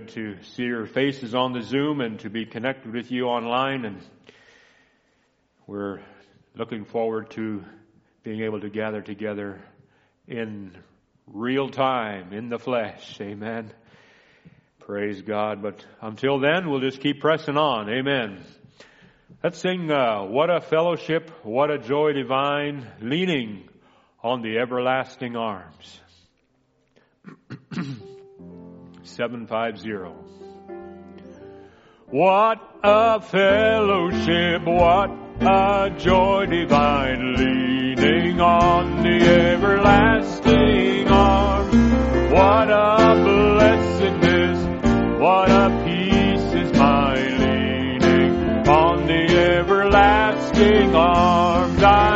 good to see your faces on the Zoom and to be connected with you online. And we're looking forward to being able to gather together in real time, in the flesh. Amen. Praise God. But until then, we'll just keep pressing on. Amen. Let's sing, uh, What a Fellowship, What a Joy Divine, leaning on the everlasting arms. 750. What a fellowship, what a joy divine, leaning on the everlasting arm. What a blessedness, what a peace is my leaning on the everlasting arms. I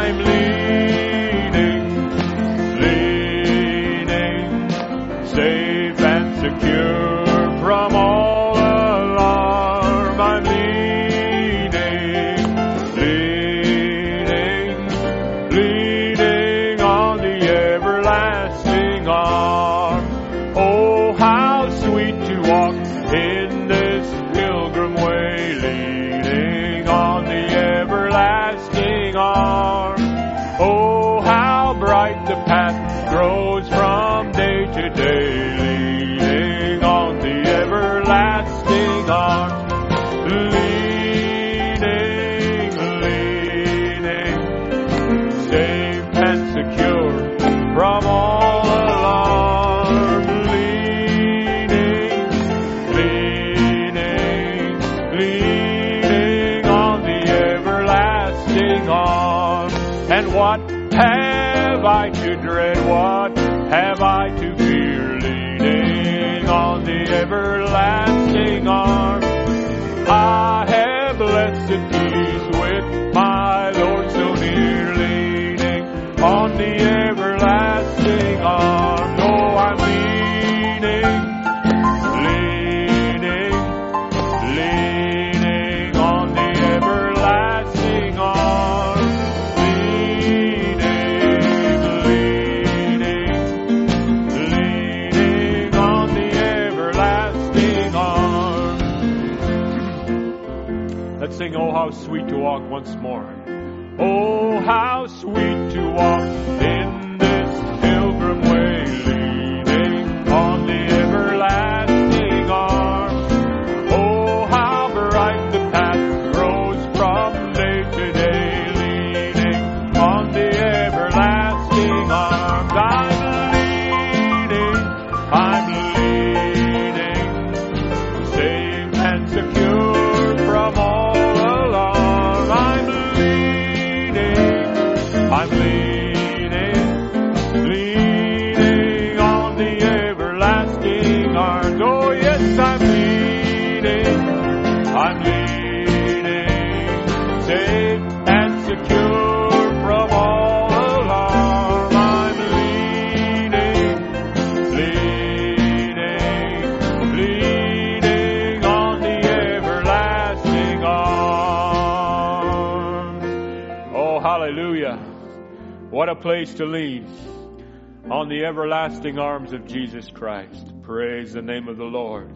everlasting arms of Jesus Christ. Praise the name of the Lord.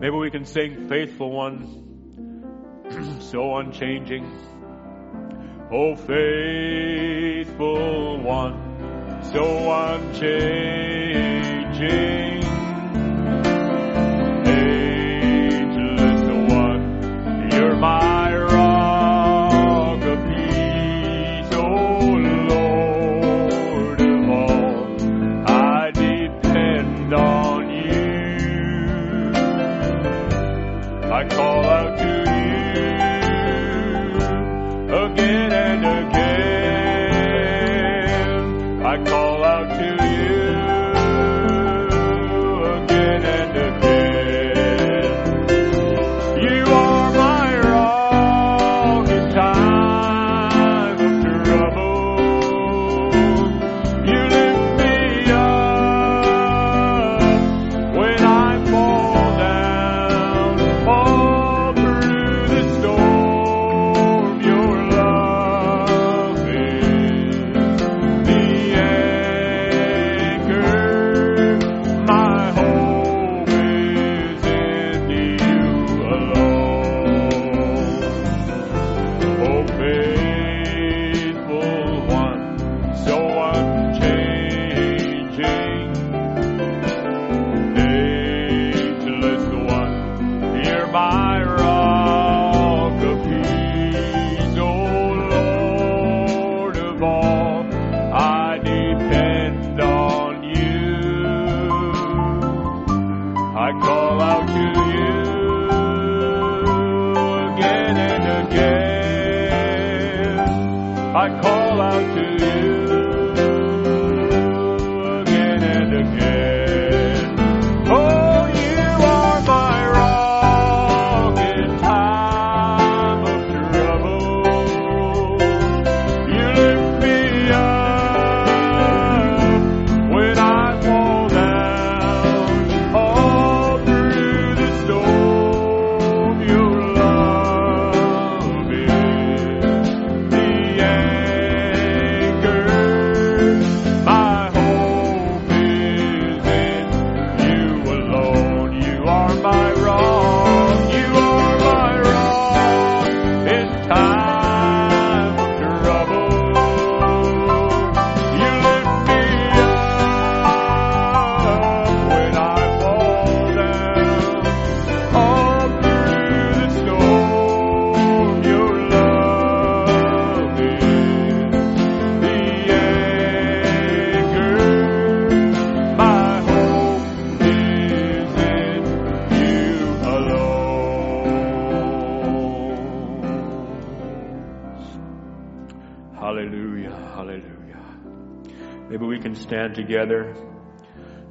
Maybe we can sing Faithful One, so unchanging. Oh, faithful one, so unchanging. Ageless one, you're my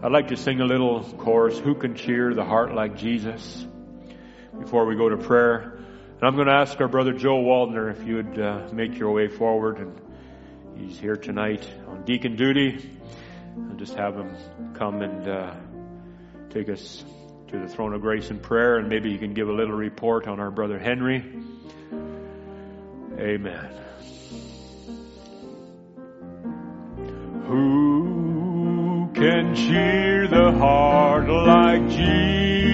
I'd like to sing a little chorus, Who Can Cheer the Heart Like Jesus, before we go to prayer. And I'm going to ask our brother Joe Waldner if you would uh, make your way forward. And he's here tonight on deacon duty. I'll just have him come and uh, take us to the throne of grace in prayer. And maybe he can give a little report on our brother Henry. Amen. Who can cheer the heart like Jesus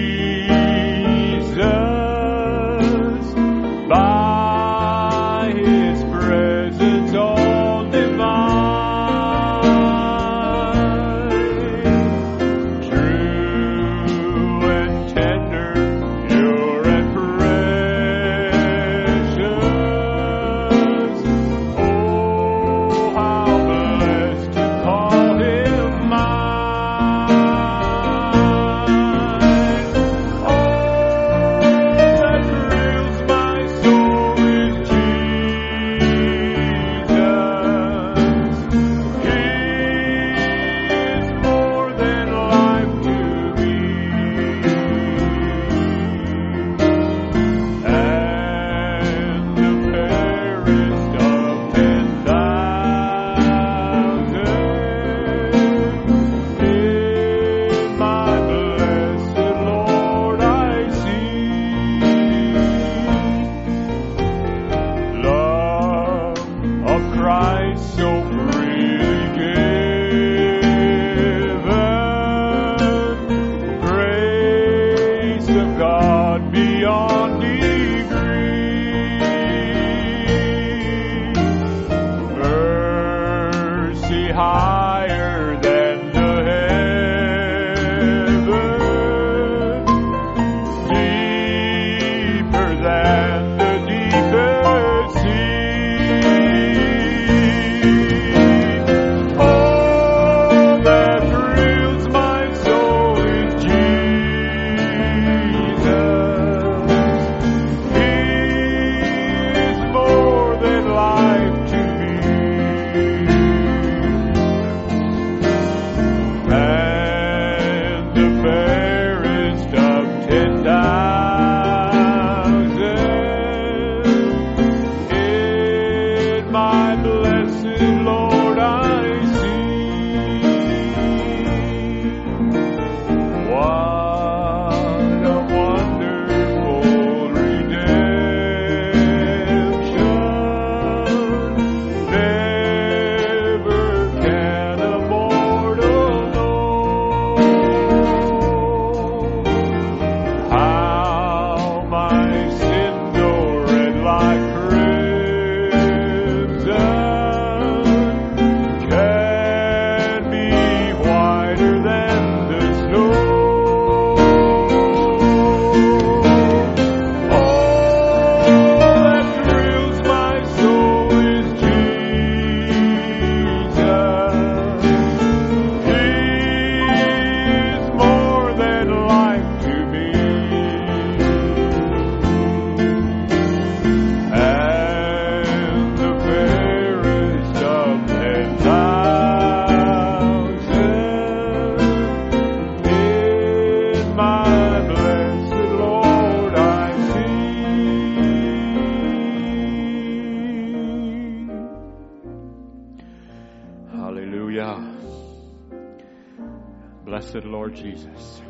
Blessed Lord Jesus.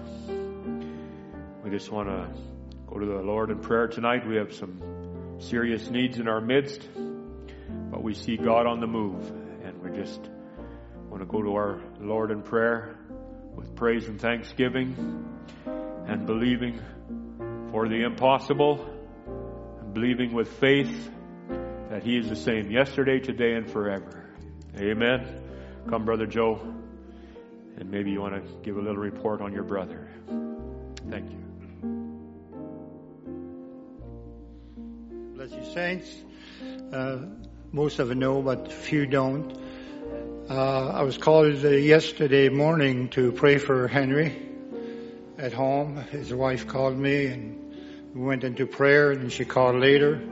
We just want to go to the Lord in prayer tonight. We have some serious needs in our midst, but we see God on the move, and we just want to go to our Lord in prayer with praise and thanksgiving and believing for the impossible and believing with faith that He is the same yesterday, today, and forever. Amen. Come, Brother Joe, and maybe you want to give a little report on your brother. Thank you. Bless you, saints. Uh, most of you know, but few don't. Uh, I was called yesterday morning to pray for Henry at home. His wife called me and we went into prayer and she called later.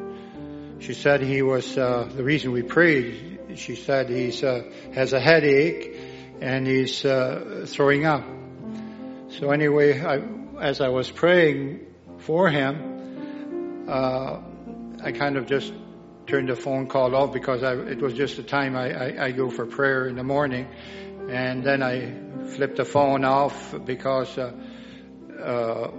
She said he was, uh, the reason we prayed, she said he uh, has a headache and he's, uh, throwing up. So anyway, I, as I was praying for him, uh, I kind of just turned the phone call off because I, it was just the time I, I, I, go for prayer in the morning. And then I flipped the phone off because uh, uh,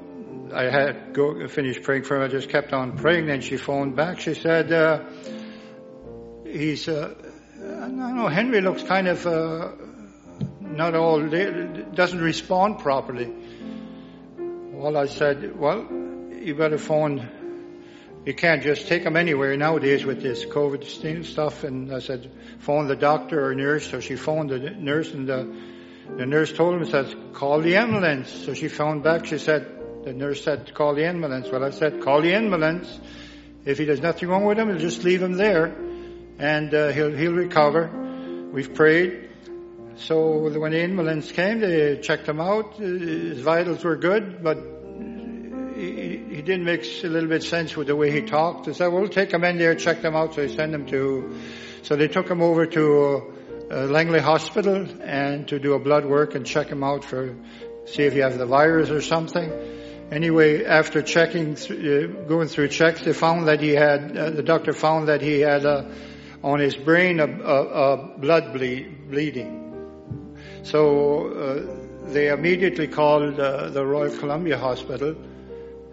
I had go finished praying for her. I just kept on praying. Then she phoned back. She said, uh, "He's uh, I know. Henry looks kind of uh, not all doesn't respond properly." Well, I said, "Well, you better phone you can't just take them anywhere nowadays with this COVID stuff. And I said, phone the doctor or nurse. So she phoned the nurse and the, the nurse told him, says, call the ambulance. So she phoned back. She said, the nurse said, call the ambulance. Well, I said, call the ambulance. If he, does nothing wrong with him, we'll just leave him there and uh, he'll, he'll recover. We've prayed. So when the ambulance came, they checked him out. His vitals were good, but he, he didn't make a little bit sense with the way he talked. They said, well, take him in there, check them out. So he sent him to, so they took him over to uh, Langley Hospital and to do a blood work and check him out for, see if he has the virus or something. Anyway, after checking, uh, going through checks, they found that he had, uh, the doctor found that he had uh, on his brain a, a, a blood bleed, bleeding. So uh, they immediately called uh, the Royal Columbia Hospital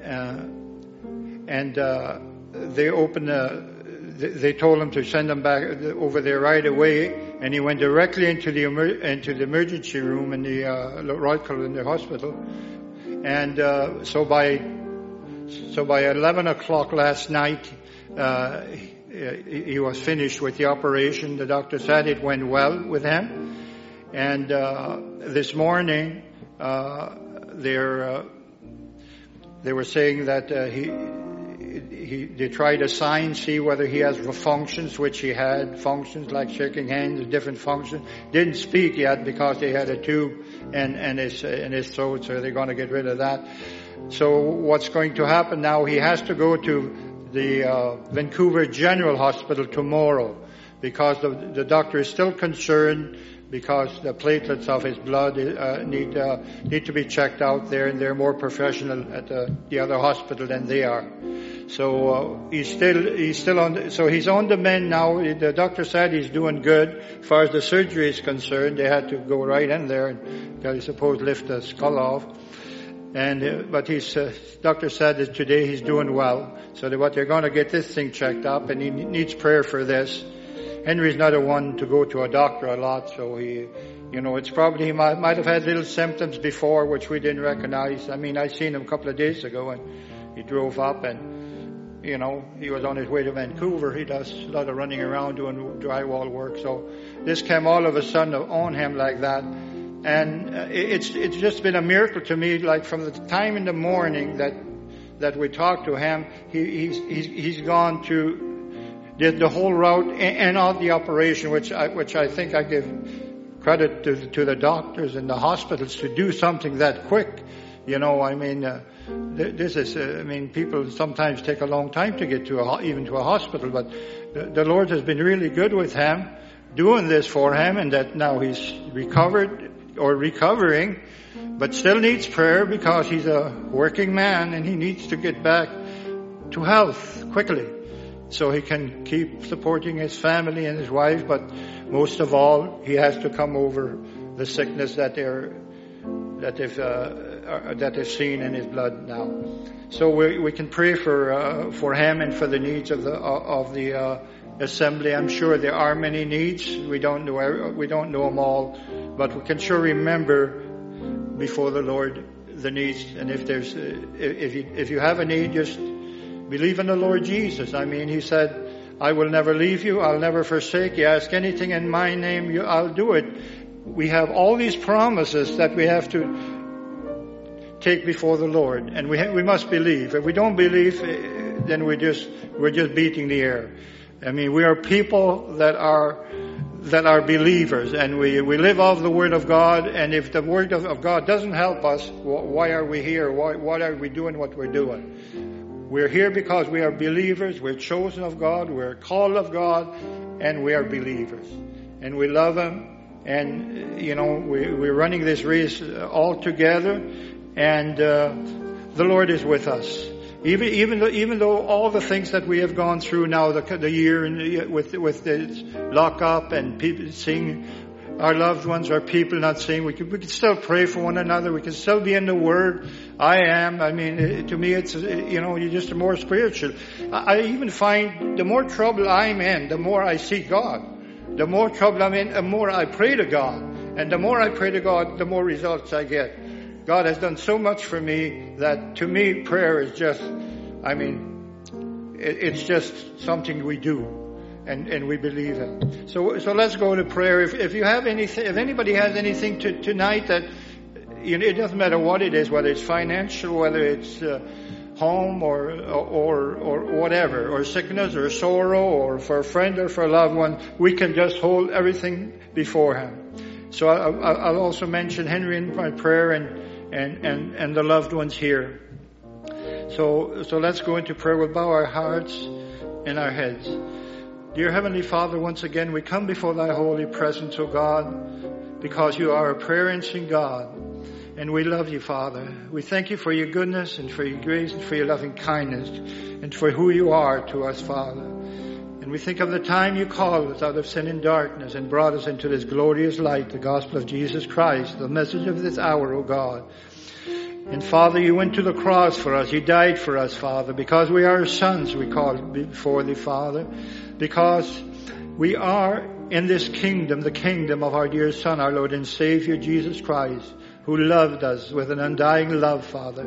uh, and uh, they opened a, they told him to send him back over there right away, and he went directly into the emer- into the emergency room in the uh, Royal Columbia Hospital. And uh, so by so by 11 o'clock last night, uh, he, he, was finished with the operation. The doctor said it went well with him, and uh, this morning uh, they're they were saying that uh, he, he, they tried to sign, see whether he has functions, which he had, functions like shaking hands, different functions. Didn't speak yet because they had a tube in, in his, in his throat, so they're going to get rid of that. So what's going to happen now, he has to go to the uh, Vancouver General Hospital tomorrow because the, the doctor is still concerned because the platelets of his blood uh, need uh, need to be checked out there, and they're more professional at the, the other hospital than they are. So uh, he's still he's still on. The, so he's on the mend now. The doctor said he's doing good. As far as the surgery is concerned, they had to go right in there and, I suppose, lift the skull off. And uh, but he's uh, doctor said that today he's doing well. So that what they're going to get this thing checked up, and he needs prayer for this. Henry's not a one to go to a doctor a lot, so he, you know, it's probably he might, might have had little symptoms before which we didn't recognize. I mean, I seen him a couple of days ago and he drove up and, you know, he was on his way to Vancouver. He does a lot of running around doing drywall work. So this came all of a sudden on him like that. And uh, it's, it's just been a miracle to me, like from the time in the morning that, that we talked to him, he, he's, he's, he's gone to did the whole route and all the operation, which I, which I think I give credit to, to the doctors and the hospitals to do something that quick. You know, I mean, uh, this is, uh, I mean, people sometimes take a long time to get to a, even to a hospital, but the, the Lord has been really good with him, doing this for him, and that now he's recovered or recovering, but still needs prayer because he's a working man and he needs to get back to health quickly so he can keep supporting his family and his wife, but most of all, he has to come over the sickness that they're that they've uh, that they've seen in his blood now. So we, we can pray for uh, for him and for the needs of the of the uh, assembly. I'm sure there are many needs. We don't know we don't know them all, but we can sure remember before the Lord the needs. And if there's uh, if you if you have a need, just believe in the Lord Jesus. I mean, He said. I will never leave you. I'll never forsake you. Ask anything in my name, you, I'll do it. We have all these promises that we have to take before the Lord, and we ha- we must believe. If we don't believe, eh, then we just we're just beating the air. I mean, we are people that are that are believers, and we we live off the Word of God. And if the Word of, of God doesn't help us, why are we here? Why what are we doing what we're doing? We're here because we are believers. We're chosen of God. We're called of God, and we are believers, and we love Him. And you know, we, we're running this race all together, and uh, the Lord is with us. Even even though even though all the things that we have gone through now, the, the year with with the lockup and people seeing our loved ones, our people not seeing, we can we can still pray for one another. We can still be in the Word. I am. I mean, to me, it's you know, you're just more spiritual. I, even find the more trouble I'm in, the more I seek God. The more trouble I'm in, the more I pray to God, and the more I pray to God, the more results I get. God has done so much for me that to me prayer is just, I mean, it's just something we do. And, and we believe in. So, so let's go to prayer. If, if you have anything, if anybody has anything to, tonight that, you know, it doesn't matter what it is, whether it's financial, whether it's, uh, home or, or, or whatever, or sickness or sorrow or for a friend or for a loved one, we can just hold everything before Him. So I, will also mention Henry in my prayer and, and, and, and the loved ones here. So, so let's go into prayer. We'll bow our hearts and our heads. Dear Heavenly Father, once again, we come before Thy holy presence, O God, because You are a prayer answering God. And we love you, Father. We thank you for your goodness and for your grace and for your loving kindness and for who you are to us, Father. And we think of the time you called us out of sin and darkness and brought us into this glorious light, the gospel of Jesus Christ, the message of this hour, O God. And Father, you went to the cross for us. You died for us, Father, because we are sons, we call before thee, Father, because we are in this kingdom, the kingdom of our dear Son, our Lord and Savior, Jesus Christ who loved us with an undying love, Father.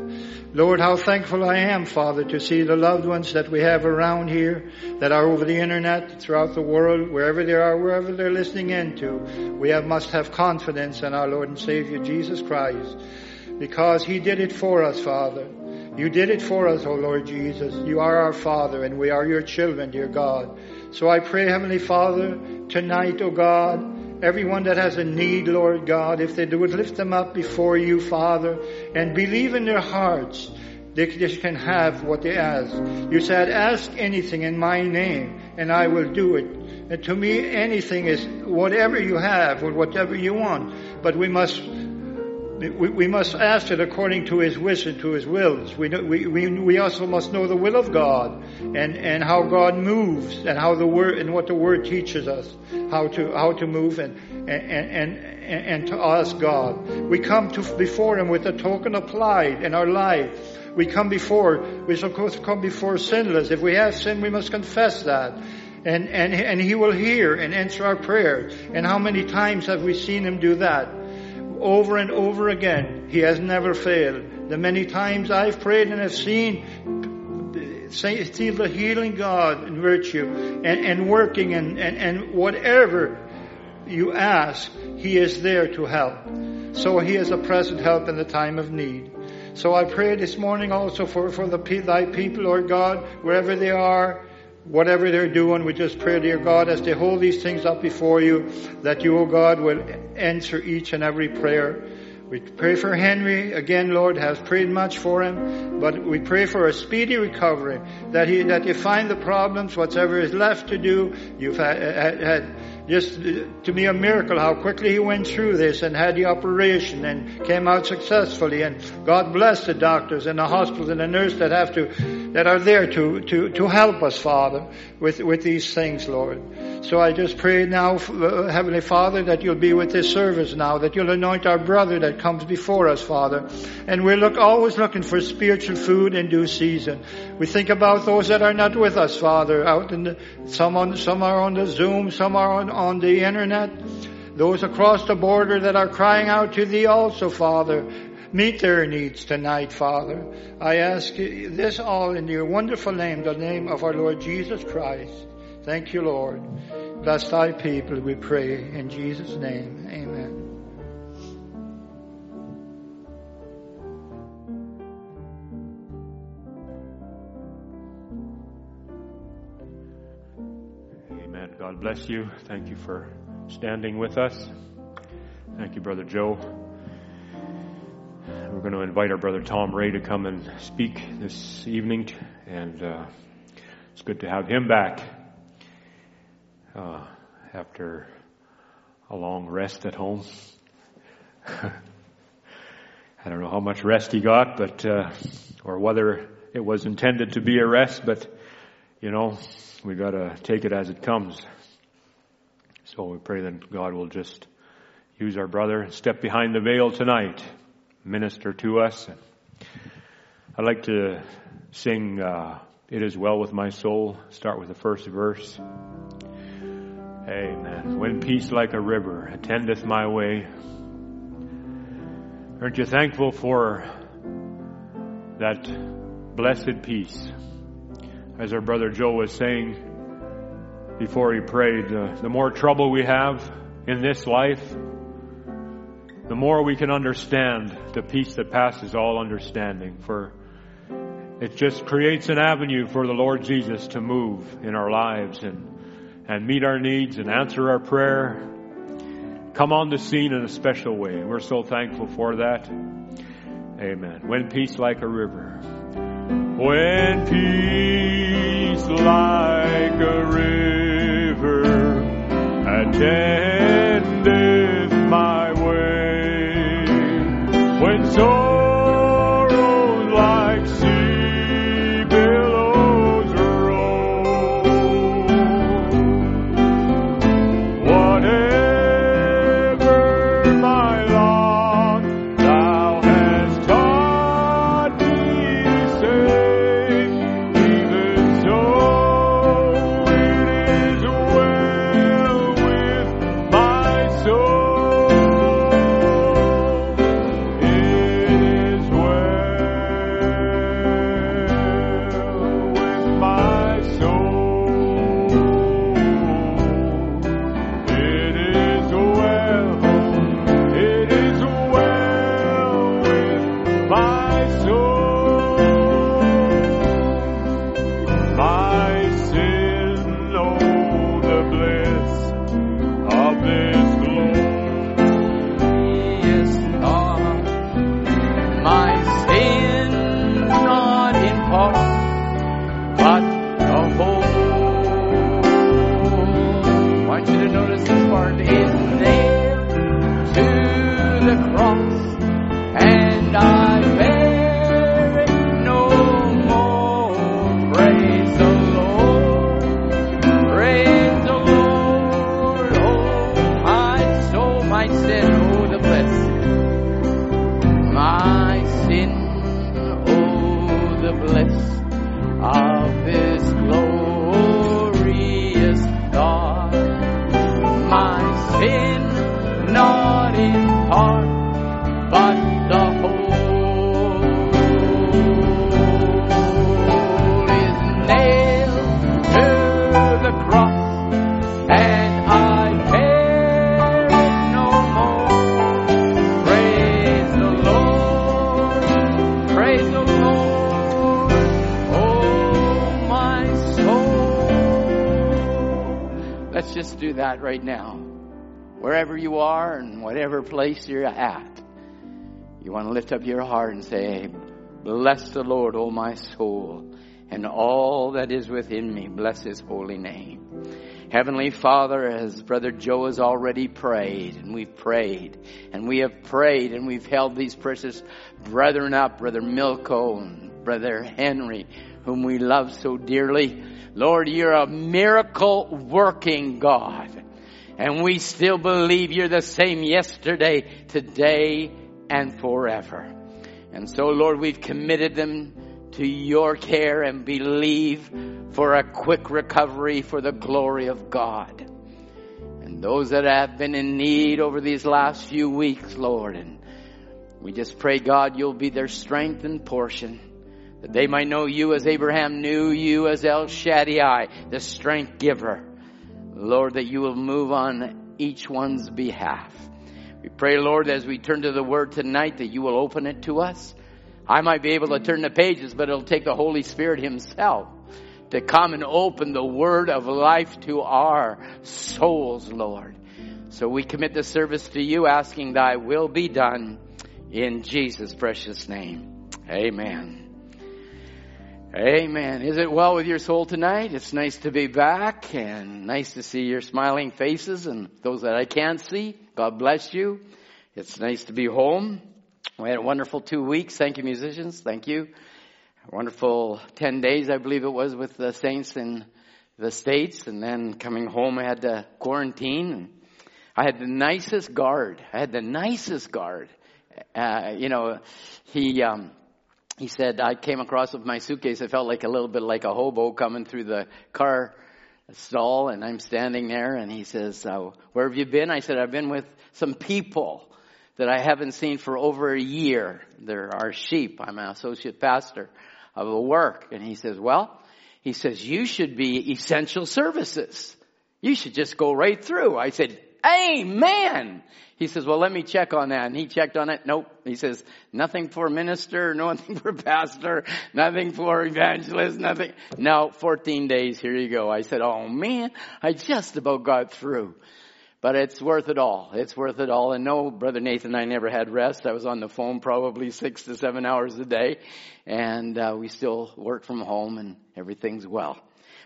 Lord, how thankful I am, Father, to see the loved ones that we have around here, that are over the internet, throughout the world, wherever they are, wherever they're listening into. We have, must have confidence in our Lord and Savior, Jesus Christ, because He did it for us, Father. You did it for us, O Lord Jesus. You are our Father, and we are your children, dear God. So I pray, Heavenly Father, tonight, O God, everyone that has a need, Lord God, if they would lift them up before you, Father, and believe in their hearts, they can have what they ask. You said, ask anything in my name, and I will do it. And to me, anything is whatever you have or whatever you want. But we must we, we must ask it according to His wishes, to His wills. We, we, we, we also must know the will of God and, and how God moves and how the word and what the Word teaches us how to how to move and and and, and to ask God. We come to before Him with a token applied in our life. We come before we to come before sinless. If we have sin, we must confess that. And, and, and He will hear and answer our prayers. And how many times have we seen Him do that? Over and over again. He has never failed. The many times I've prayed and have seen, see the healing God and virtue and, and working and, and, and whatever you ask, He is there to help. So He is a present help in the time of need. So I pray this morning also for, for the, thy people, Lord God, wherever they are, whatever they're doing, we just pray, dear God, as they hold these things up before you, that you, O oh God, will answer each and every prayer. We pray for Henry. Again, Lord, has prayed much for him, but we pray for a speedy recovery, that he, that you find the problems, whatever is left to do. You've had, had, had just uh, to me a miracle how quickly he went through this and had the operation and came out successfully. And God bless the doctors and the hospitals and the nurse that have to that are there to, to, to help us, Father, with, with these things, Lord. So I just pray now, uh, Heavenly Father, that you'll be with this service now, that you'll anoint our brother that comes before us, Father. And we're look, always looking for spiritual food in due season. We think about those that are not with us, Father, out in the, some on, some are on the Zoom, some are on, on the internet. Those across the border that are crying out to thee also, Father. Meet their needs tonight, Father. I ask this all in your wonderful name, the name of our Lord Jesus Christ. Thank you, Lord. Bless thy people, we pray. In Jesus' name, amen. Amen. God bless you. Thank you for standing with us. Thank you, Brother Joe. We're going to invite our brother Tom Ray to come and speak this evening, and uh, it's good to have him back uh, after a long rest at home. I don't know how much rest he got, but uh, or whether it was intended to be a rest, but you know, we got to take it as it comes. So we pray that God will just use our brother step behind the veil tonight minister to us. I'd like to sing uh, It Is Well With My Soul, start with the first verse. Amen. When peace like a river attendeth my way, aren't you thankful for that blessed peace? As our brother Joe was saying before he prayed, uh, the more trouble we have in this life, the more we can understand the peace that passes all understanding. For it just creates an avenue for the Lord Jesus to move in our lives and, and meet our needs and answer our prayer. Come on the scene in a special way. And we're so thankful for that. Amen. When peace like a river. When peace like a river attendeth lift up your heart and say, Bless the Lord, O my soul, and all that is within me. Bless his holy name. Heavenly Father, as Brother Joe has already prayed, and we've prayed, and we have prayed, and we've held these precious brethren up, Brother Milko and Brother Henry, whom we love so dearly. Lord, you're a miracle working God. And we still believe you're the same yesterday, today, and forever. And so, Lord, we've committed them to your care and believe for a quick recovery for the glory of God. And those that have been in need over these last few weeks, Lord, and we just pray, God, you'll be their strength and portion. That they might know you as Abraham knew you as El Shaddai, the strength giver. Lord, that you will move on each one's behalf. We pray, Lord, as we turn to the Word tonight, that you will open it to us. I might be able to turn the pages, but it'll take the Holy Spirit Himself to come and open the Word of life to our souls, Lord. So we commit the service to you, asking thy will be done in Jesus' precious name. Amen. Amen. Is it well with your soul tonight? It's nice to be back and nice to see your smiling faces and those that I can't see. God bless you. It's nice to be home. We had a wonderful two weeks. Thank you, musicians. Thank you. A wonderful 10 days, I believe it was, with the saints in the States. And then coming home, I had to quarantine. I had the nicest guard. I had the nicest guard. Uh, you know, he, um, he said, I came across with my suitcase. I felt like a little bit like a hobo coming through the car stall and I'm standing there and he says, uh, where have you been? I said, I've been with some people that I haven't seen for over a year. They're our sheep. I'm an associate pastor of a work. And he says, well, he says, you should be essential services. You should just go right through. I said, Amen. He says, well, let me check on that. And he checked on it. Nope. He says, nothing for minister, nothing for pastor, nothing for evangelist, nothing. No, 14 days. Here you go. I said, oh man, I just about got through. But it's worth it all. It's worth it all. And no, Brother Nathan and I never had rest. I was on the phone probably six to seven hours a day. And uh, we still work from home and everything's well.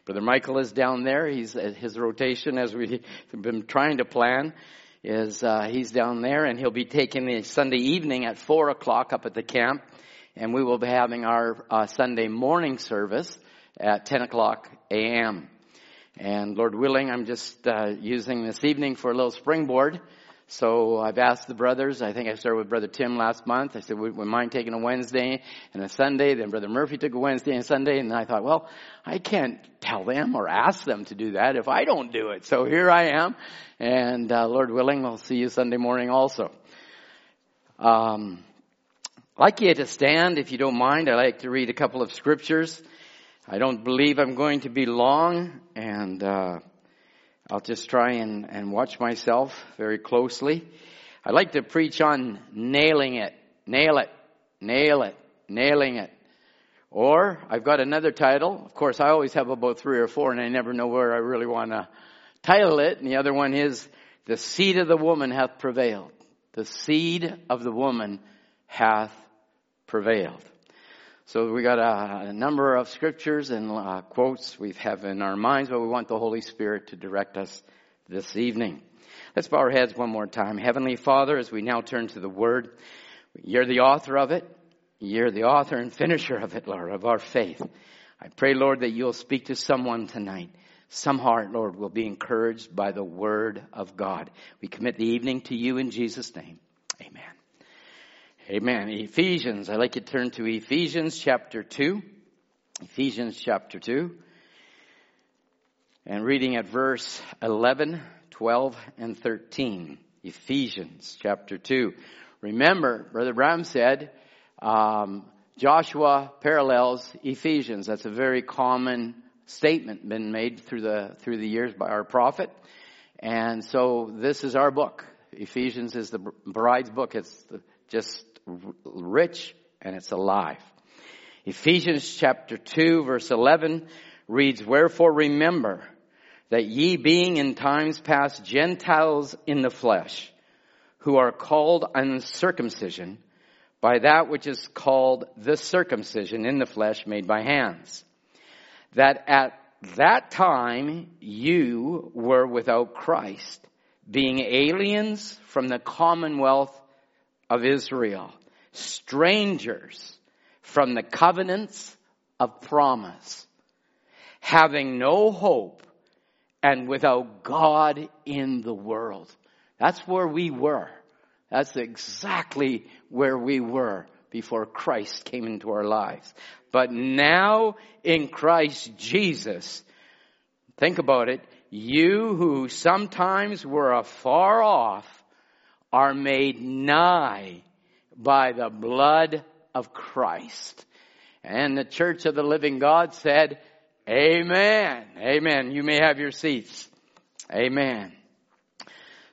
Brother Michael is down there. He's at his rotation as we've been trying to plan is uh, he's down there and he'll be taking the Sunday evening at four o'clock up at the camp, and we will be having our uh, Sunday morning service at ten o'clock a.m. And Lord willing, I'm just uh, using this evening for a little springboard. So I've asked the brothers. I think I started with Brother Tim last month. I said, "We, we mind taking a Wednesday and a Sunday?" Then Brother Murphy took a Wednesday and Sunday, and I thought, well, I can't tell them or ask them to do that if I don't do it. So here I am, and uh, Lord willing, we'll see you Sunday morning also. Um, I'd like you to stand, if you don't mind. I'd like to read a couple of scriptures. I don't believe I'm going to be long, and uh, I'll just try and, and watch myself very closely. I'd like to preach on nailing it, nail it, nail it, nailing it. Or I've got another title. Of course, I always have about three or four, and I never know where I really want to title it, and the other one is The Seed of the Woman Hath Prevailed. The Seed of the Woman Hath Prevailed. So we got a, a number of scriptures and uh, quotes we have in our minds, but we want the Holy Spirit to direct us this evening. Let's bow our heads one more time. Heavenly Father, as we now turn to the Word, you're the author of it. You're the author and finisher of it, Lord, of our faith. I pray, Lord, that you'll speak to someone tonight some heart, Lord, will be encouraged by the word of God. We commit the evening to you in Jesus' name. Amen. Amen. Ephesians. I'd like you to turn to Ephesians chapter 2. Ephesians chapter 2. And reading at verse 11, 12, and 13. Ephesians chapter 2. Remember, Brother Branham said, um, Joshua parallels Ephesians. That's a very common statement been made through the through the years by our prophet. And so this is our book. Ephesians is the bride's book. It's just rich and it's alive. Ephesians chapter 2 verse 11 reads, Wherefore remember that ye being in times past Gentiles in the flesh, who are called uncircumcision by that which is called the circumcision in the flesh made by hands that at that time you were without Christ, being aliens from the commonwealth of Israel, strangers from the covenants of promise, having no hope and without God in the world. That's where we were. That's exactly where we were before Christ came into our lives. But now in Christ Jesus, think about it, you who sometimes were afar off are made nigh by the blood of Christ. And the church of the living God said, Amen. Amen. You may have your seats. Amen.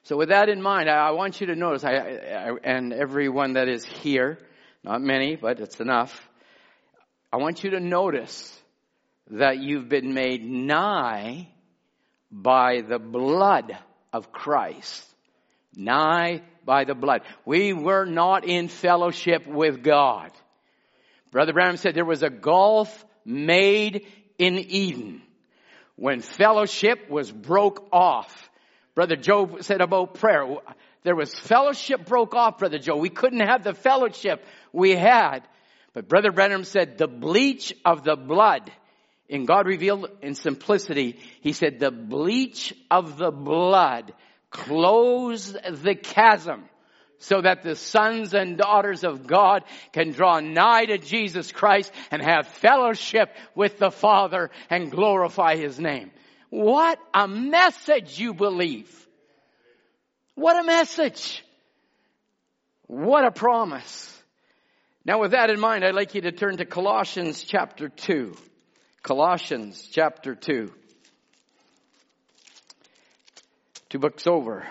So with that in mind, I, want you to notice, I, I, and everyone that is here, not many, but it's enough. I want you to notice that you've been made nigh by the blood of Christ. Nigh by the blood. We were not in fellowship with God. Brother Branham said there was a gulf made in Eden when fellowship was broke off. Brother Joe said about prayer. There was fellowship broke off, Brother Joe. We couldn't have the fellowship we had. But Brother Branham said the bleach of the blood in God revealed in simplicity, he said the bleach of the blood closed the chasm so that the sons and daughters of God can draw nigh to Jesus Christ and have fellowship with the Father and glorify His name. What a message you believe. What a message. What a promise. Now with that in mind, I'd like you to turn to Colossians chapter 2. Colossians chapter 2. Two books over.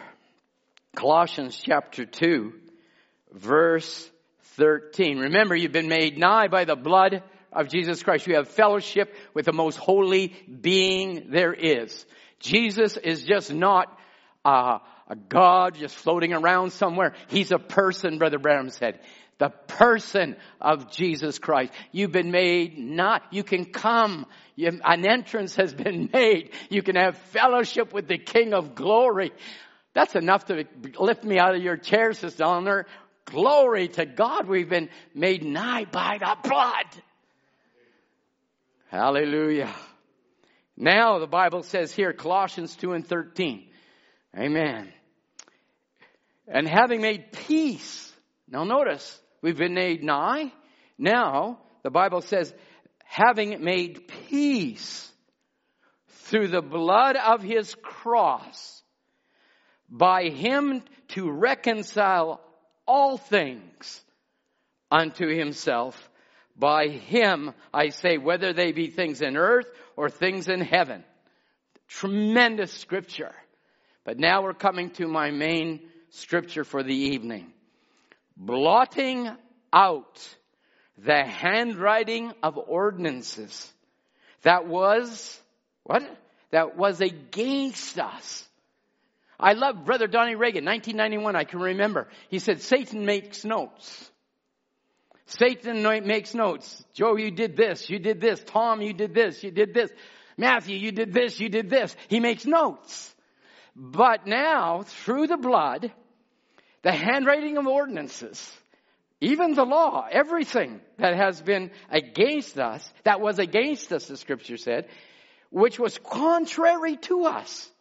Colossians chapter 2, verse 13. Remember, you've been made nigh by the blood of Jesus Christ. You have fellowship with the most holy being there is. Jesus is just not uh, a God just floating around somewhere. He's a person, Brother Branham said. The person of Jesus Christ. You've been made not, you can come. You, an entrance has been made. You can have fellowship with the King of glory. That's enough to lift me out of your chair, Sister Eleanor. Glory to God. We've been made nigh by the blood. Hallelujah. Now the Bible says here, Colossians 2 and 13. Amen. And having made peace. Now notice, we've been made nigh. Now, the Bible says, having made peace through the blood of his cross by him to reconcile all things unto himself. By him, I say, whether they be things in earth or things in heaven. Tremendous scripture. But now we're coming to my main scripture for the evening. Blotting out the handwriting of ordinances that was, what? That was against us I love Brother Donnie Reagan, 1991, I can remember. He said, Satan makes notes. Satan makes notes. Joe, you did this, you did this. Tom, you did this, you did this. Matthew, you did this, you did this. He makes notes. But now, through the blood, the handwriting of ordinances, even the law, everything that has been against us, that was against us, the scripture said, which was contrary to us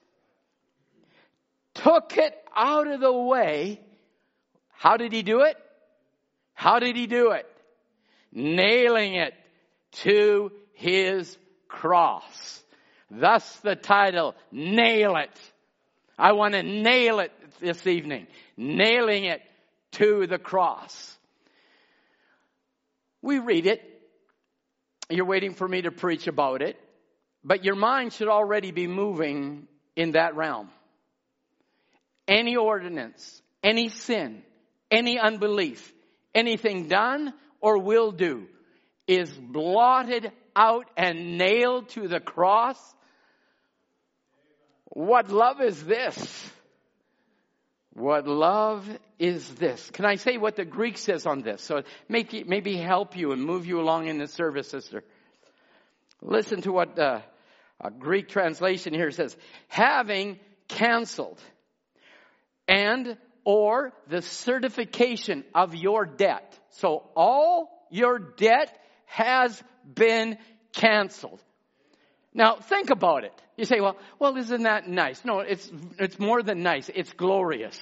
took it out of the way. How did he do it? How did he do it? Nailing it to his cross. Thus the title, Nail It. I want to nail it this evening. Nailing it to the cross. We read it. You're waiting for me to preach about it. But your mind should already be moving in that realm any ordinance, any sin, any unbelief, anything done or will do is blotted out and nailed to the cross. What love is this? What love is this? Can I say what the Greek says on this? So maybe, maybe help you and move you along in the service, sister. Listen to what uh, a Greek translation here says. Having canceled and or the certification of your debt. So all your debt has been canceled. Now think about it. You say, well, well, isn't that nice? No, it's, it's more than nice. It's glorious.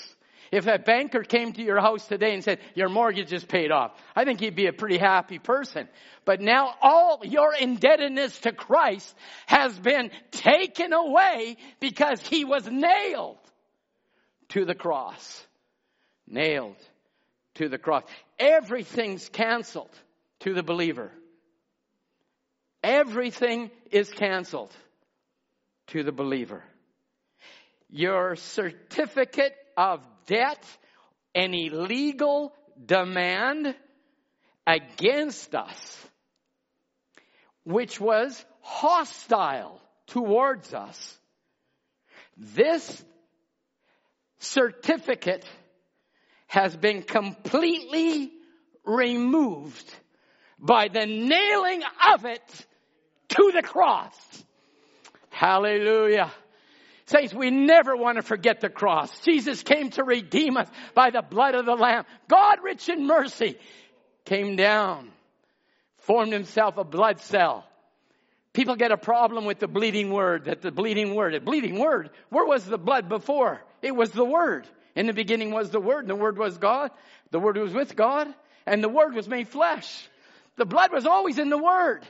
If a banker came to your house today and said, your mortgage is paid off, I think he'd be a pretty happy person. But now all your indebtedness to Christ has been taken away because he was nailed to the cross. Nailed to the cross. Everything's canceled to the believer. Everything is canceled to the believer. Your certificate of debt, any legal demand against us, which was hostile towards us, this certificate has been completely removed by the nailing of it to the cross. Hallelujah. Saints, we never want to forget the cross. Jesus came to redeem us by the blood of the Lamb. God, rich in mercy, came down, formed himself a blood cell. People get a problem with the bleeding word, that the bleeding word, the bleeding word, where was the blood before? It was the word. In the beginning was the word, and the word was God. The word was with God, and the word was made flesh. The blood was always in the word.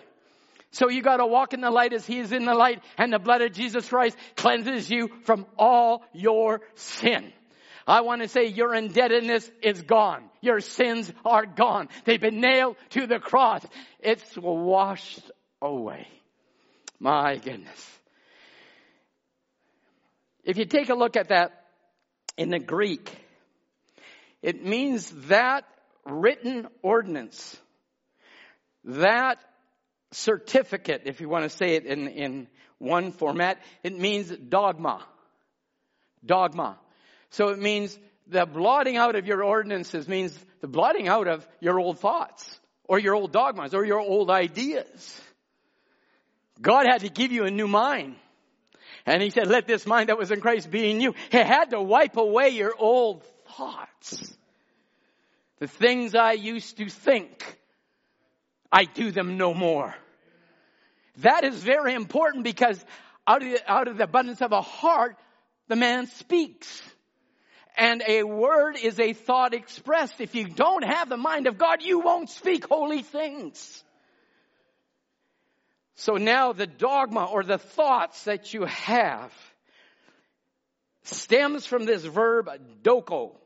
So you gotta walk in the light as he is in the light and the blood of Jesus Christ cleanses you from all your sin. I want to say your indebtedness is gone. Your sins are gone. They've been nailed to the cross. It's washed away. My goodness. If you take a look at that in the Greek, it means that written ordinance, that certificate, if you want to say it in, in one format, it means dogma. Dogma. So it means the blotting out of your ordinances means the blotting out of your old thoughts or your old dogmas or your old ideas. God had to give you a new mind. And he said, let this mind that was in Christ be in you. He had to wipe away your old thoughts. The things I used to think, I do them no more. That is very important because out of, the, out of the abundance of a heart, the man speaks. And a word is a thought expressed. If you don't have the mind of God, you won't speak holy things. So now the dogma or the thoughts that you have stems from this verb dokeo,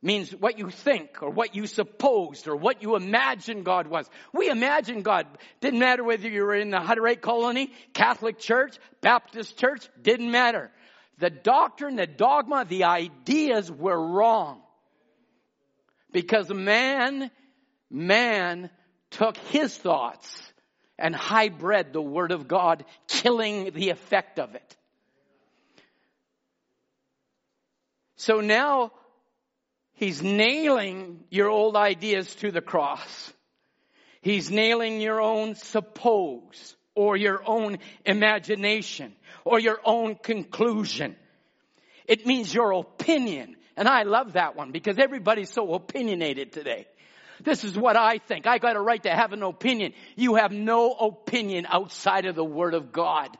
means what you think or what you supposed or what you imagined God was. We imagine God. Didn't matter whether you were in the Hutterite colony, Catholic church, Baptist church, didn't matter. The doctrine, the dogma, the ideas were wrong. Because man, man took his thoughts and hybrid the word of God, killing the effect of it. So now He's nailing your old ideas to the cross. He's nailing your own suppose or your own imagination or your own conclusion. It means your opinion. And I love that one because everybody's so opinionated today. This is what I think. I got a right to have an opinion. You have no opinion outside of the Word of God.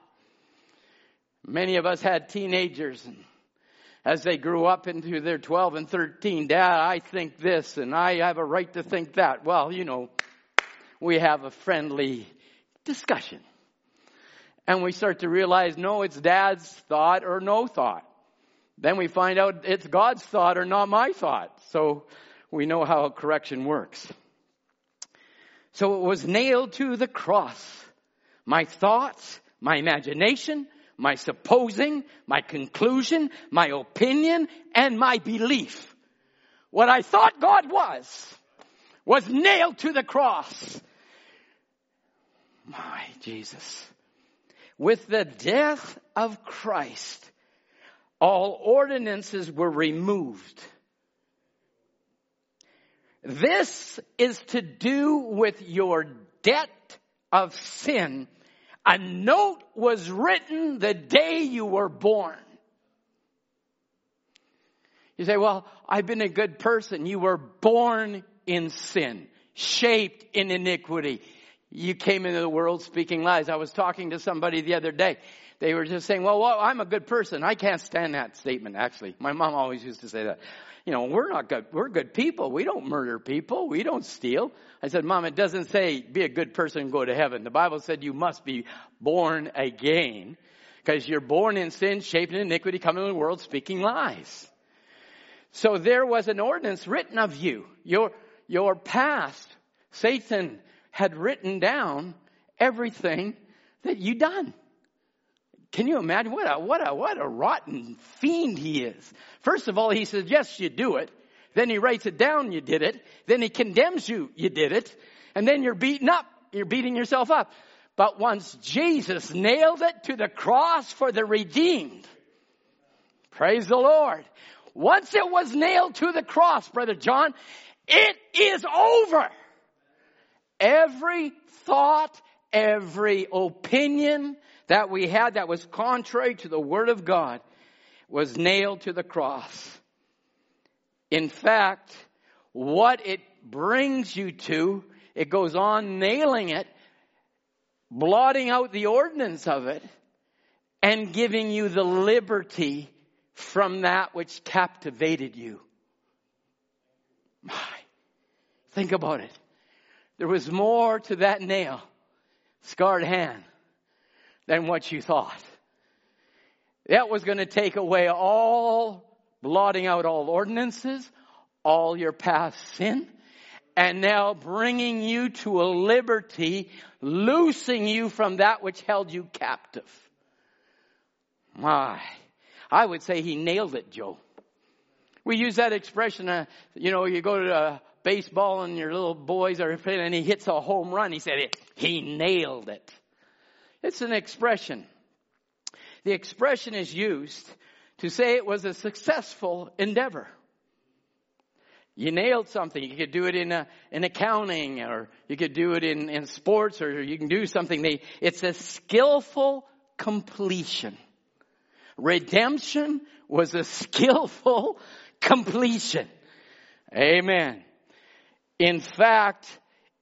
Many of us had teenagers and as they grew up into their 12 and 13, Dad, I think this and I have a right to think that. Well, you know, we have a friendly discussion. And we start to realize, no, it's Dad's thought or no thought. Then we find out it's God's thought or not my thought. So we know how correction works. So it was nailed to the cross. My thoughts, my imagination, my supposing, my conclusion, my opinion, and my belief. What I thought God was, was nailed to the cross. My Jesus. With the death of Christ, all ordinances were removed. This is to do with your debt of sin a note was written the day you were born. You say, well, I've been a good person. You were born in sin. shaped in iniquity. You came into the world speaking lies. I was talking to somebody the other day. They were just saying, well, well, I'm a good person. I can't stand that statement, actually. My mom always used to say that. You know, we're not good. We're good people. We don't murder people. We don't steal. I said, Mom, it doesn't say be a good person and go to heaven. The Bible said you must be born again because you're born in sin, shaped in iniquity, coming into the world speaking lies. So there was an ordinance written of you. Your, your past, Satan had written down everything that you done. Can you imagine what a, what a, what a rotten fiend he is? First of all, he says, yes, you do it. Then he writes it down, you did it. Then he condemns you, you did it. And then you're beaten up. You're beating yourself up. But once Jesus nailed it to the cross for the redeemed, praise the Lord. Once it was nailed to the cross, Brother John, it is over. Every thought, every opinion that we had that was contrary to the Word of God was nailed to the cross. In fact, what it brings you to, it goes on nailing it, blotting out the ordinance of it, and giving you the liberty from that which captivated you. My, think about it. There was more to that nail, scarred hand, than what you thought. That was going to take away all, blotting out all ordinances, all your past sin, and now bringing you to a liberty, loosing you from that which held you captive. My, I would say he nailed it, Joe. We use that expression, uh, you know, you go to uh, baseball and your little boys are playing and he hits a home run. He said, he nailed it. It's an expression. The expression is used to say it was a successful endeavor. You nailed something. You could do it in, a, in accounting or you could do it in, in sports or you can do something. It's a skillful completion. Redemption was a skillful completion. Amen. In fact,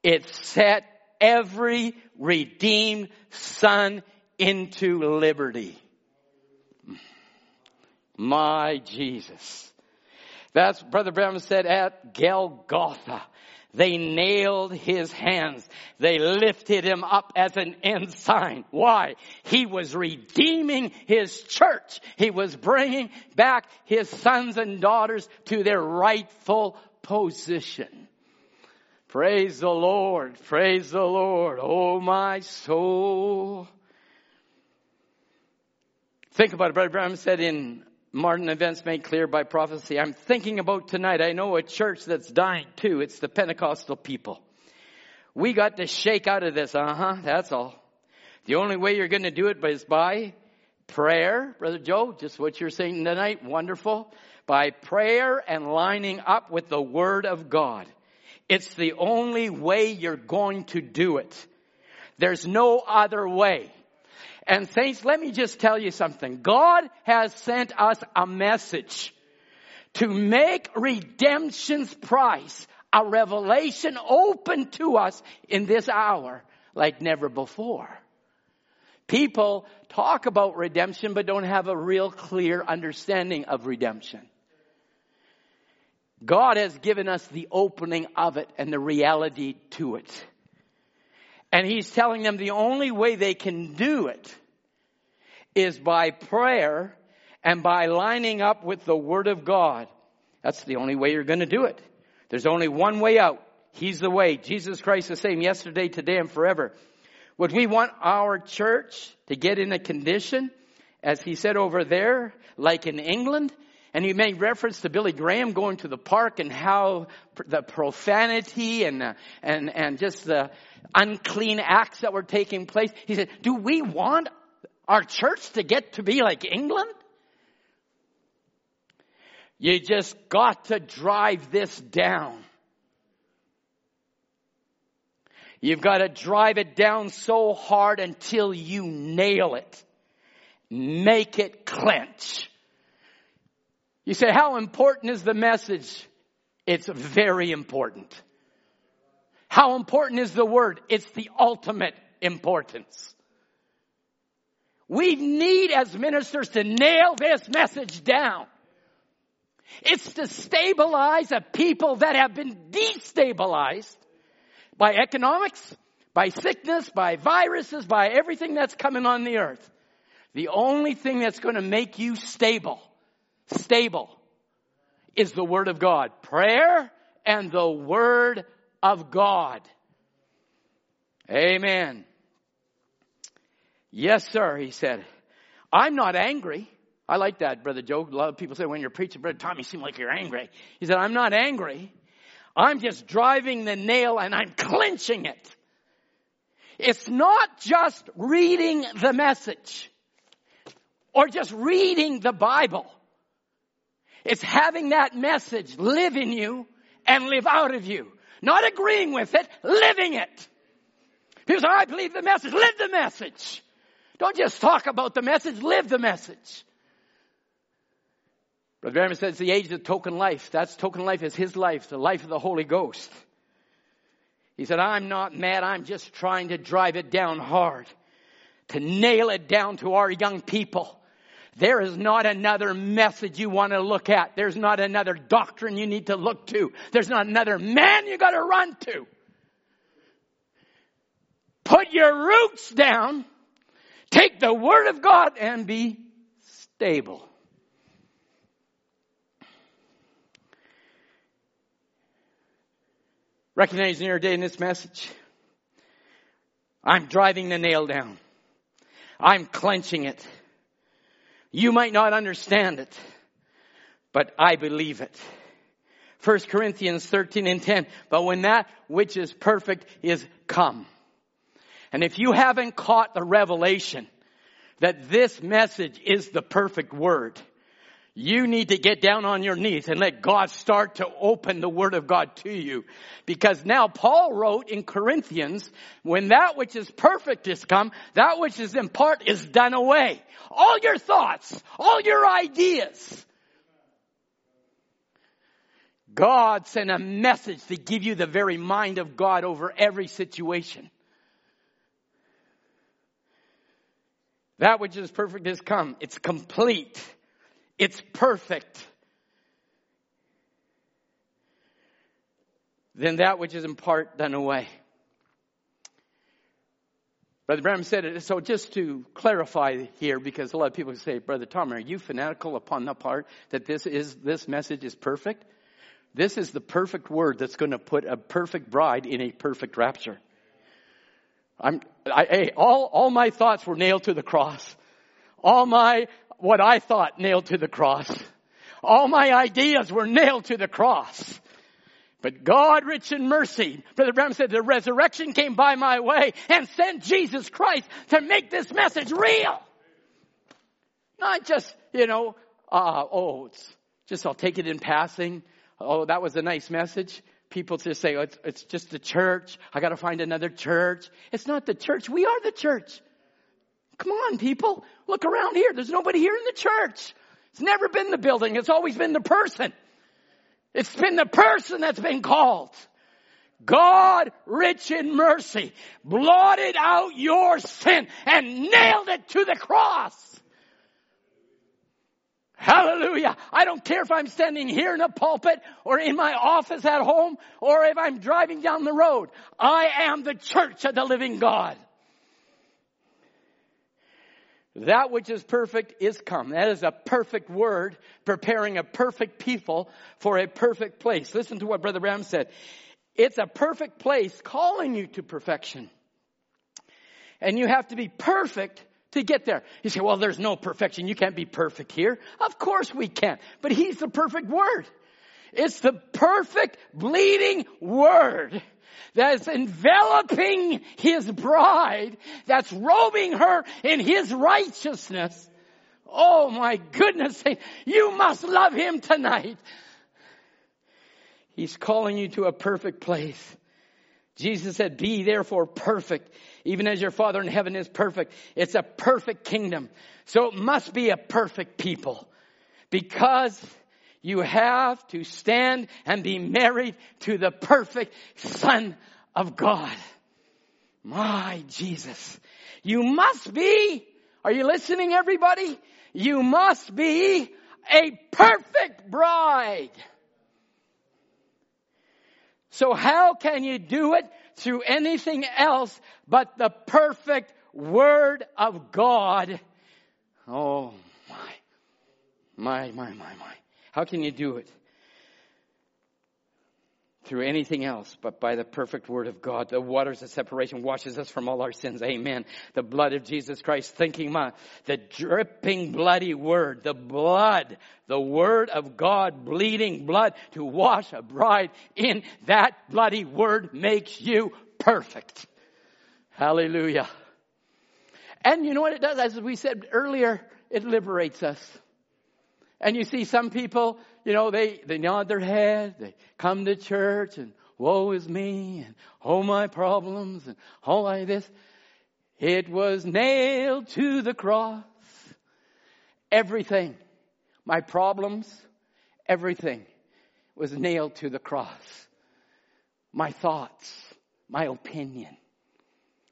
it set every redeemed son into liberty. My Jesus. That's Brother Branham said at Golgotha. They nailed his hands. They lifted him up as an ensign. Why? He was redeeming his church. He was bringing back his sons and daughters to their rightful position. Praise the Lord. Praise the Lord. Oh my soul. Think about it. Brother Branham said in Modern Events Made Clear by Prophecy. I'm thinking about tonight. I know a church that's dying too. It's the Pentecostal people. We got to shake out of this. Uh huh. That's all. The only way you're going to do it is by prayer, Brother Joe. Just what you're saying tonight. Wonderful. By prayer and lining up with the Word of God. It's the only way you're going to do it. There's no other way. And saints, let me just tell you something. God has sent us a message to make redemption's price a revelation open to us in this hour like never before. People talk about redemption but don't have a real clear understanding of redemption. God has given us the opening of it and the reality to it. And he's telling them the only way they can do it is by prayer and by lining up with the Word of God. That's the only way you're going to do it. There's only one way out. He's the way. Jesus Christ the same yesterday, today, and forever. Would we want our church to get in a condition, as he said over there, like in England? And he made reference to Billy Graham going to the park and how the profanity and, and, and just the unclean acts that were taking place. He said, do we want our church to get to be like England? You just got to drive this down. You've got to drive it down so hard until you nail it. Make it clench. You say, how important is the message? It's very important. How important is the word? It's the ultimate importance. We need as ministers to nail this message down. It's to stabilize a people that have been destabilized by economics, by sickness, by viruses, by everything that's coming on the earth. The only thing that's going to make you stable, stable, is the Word of God. Prayer and the Word of God. Amen. Yes, sir, he said. I'm not angry. I like that, Brother Joe. A lot of people say when you're preaching, Brother Tom, you seem like you're angry. He said, I'm not angry. I'm just driving the nail and I'm clinching it. It's not just reading the message or just reading the Bible. It's having that message live in you and live out of you. Not agreeing with it, living it. People say, I believe the message. Live the message. Don't just talk about the message, live the message. Brother Branham says the age of token life. That's token life is his life, the life of the Holy Ghost. He said, I'm not mad, I'm just trying to drive it down hard. To nail it down to our young people. There is not another message you want to look at. There's not another doctrine you need to look to. There's not another man you got to run to. Put your roots down Take the Word of God and be stable. Recognize your day in this message. I'm driving the nail down. I'm clenching it. You might not understand it, but I believe it. 1 Corinthians 13 and 10. But when that which is perfect is come. And if you haven't caught the revelation that this message is the perfect word, you need to get down on your knees and let God start to open the Word of God to you. Because now Paul wrote in Corinthians, when that which is perfect is come, that which is in part is done away. All your thoughts, all your ideas. God sent a message to give you the very mind of God over every situation. That which is perfect has come. It's complete. It's perfect. Then that which is in part done away. Brother Branham said it. So just to clarify here, because a lot of people say, Brother Tom, are you fanatical upon the part that this is, this message is perfect? This is the perfect word that's going to put a perfect bride in a perfect rapture. I'm, I, hey, all, all my thoughts were nailed to the cross. All my, what I thought nailed to the cross. All my ideas were nailed to the cross. But God, rich in mercy, Brother Branham said, the resurrection came by my way and sent Jesus Christ to make this message real. Not just, you know, uh, oh, it's just I'll take it in passing. Oh, that was a nice message people just say, oh, it's, it's just the church. I got to find another church. It's not the church. We are the church. Come on, people. Look around here. There's nobody here in the church. It's never been the building. It's always been the person. It's been the person that's been called. God, rich in mercy, blotted out your sin and nailed it to the cross. Hallelujah. I don't care if I'm standing here in a pulpit or in my office at home or if I'm driving down the road. I am the church of the living God. That which is perfect is come. That is a perfect word, preparing a perfect people for a perfect place. Listen to what Brother Branham said. It's a perfect place calling you to perfection. And you have to be perfect to get there. You say, well, there's no perfection. You can't be perfect here. Of course we can. But He's the perfect Word. It's the perfect bleeding Word that's enveloping His bride, that's robing her in His righteousness. Oh my goodness, you must love Him tonight. He's calling you to a perfect place. Jesus said, be therefore perfect even as your Father in heaven is perfect. It's a perfect kingdom. So it must be a perfect people because you have to stand and be married to the perfect Son of God. My Jesus. You must be, are you listening everybody? You must be a perfect bride. So how can you do it through anything else but the perfect Word of God? Oh my, my, my, my, my. How can you do it? through anything else but by the perfect word of God. The waters of separation washes us from all our sins. Amen. The blood of Jesus Christ, thinking my, the dripping bloody word, the blood, the word of God, bleeding blood to wash a bride in that bloody word makes you perfect. Hallelujah. And you know what it does? As we said earlier, it liberates us. And you see some people, you know, they, they nod their head, they come to church and woe is me and oh my problems and oh, all like this. It was nailed to the cross. Everything, my problems, everything was nailed to the cross. My thoughts, my opinion,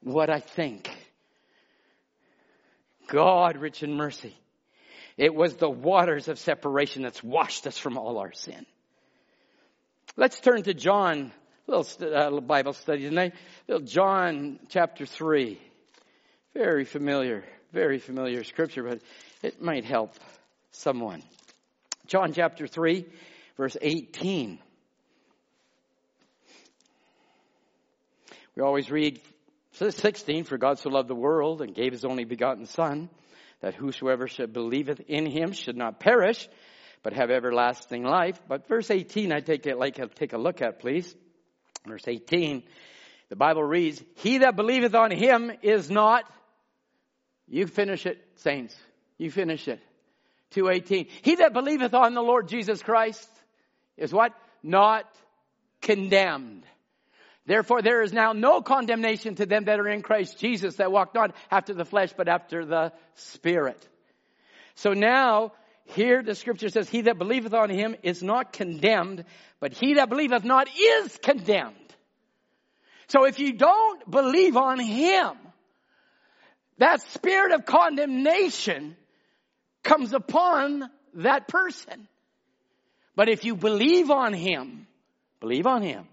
what I think. God, rich in mercy, it was the waters of separation that's washed us from all our sin. Let's turn to John, a little uh, Bible study tonight. Little John chapter 3. Very familiar, very familiar scripture, but it might help someone. John chapter 3, verse 18. We always read 16, for God so loved the world and gave his only begotten son that whosoever should believeth in him should not perish, but have everlasting life. But verse 18, I take it like take a look at, please. Verse 18, the Bible reads, He that believeth on him is not, you finish it, saints. You finish it. 218. He that believeth on the Lord Jesus Christ is what? Not condemned. Therefore, there is now no condemnation to them that are in Christ Jesus that walk not after the flesh, but after the Spirit. So now, here the scripture says, He that believeth on him is not condemned, but he that believeth not is condemned. So if you don't believe on him, that spirit of condemnation comes upon that person. But if you believe on him, believe on him,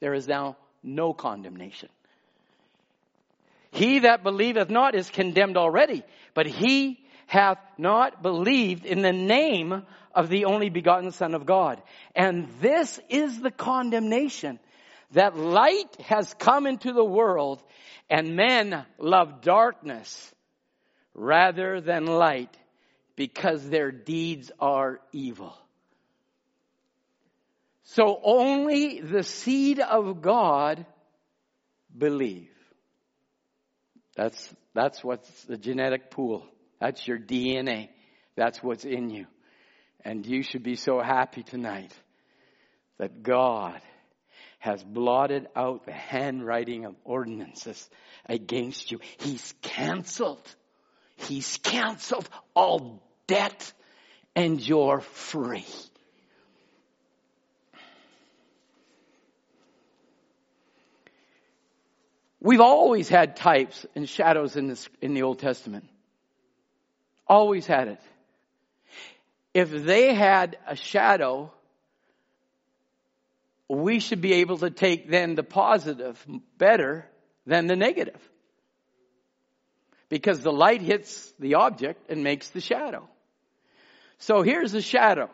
there is now no condemnation. He that believeth not is condemned already, but he hath not believed in the name of the only begotten Son of God. And this is the condemnation that light has come into the world and men love darkness rather than light because their deeds are evil. So only the seed of God believe. That's, that's what's the genetic pool. That's your DNA. That's what's in you. And you should be so happy tonight that God has blotted out the handwriting of ordinances against you. He's canceled. He's canceled all debt and you're free. We've always had types and shadows in, this, in the Old Testament. Always had it. If they had a shadow, we should be able to take then the positive better than the negative. Because the light hits the object and makes the shadow. So here's the shadow.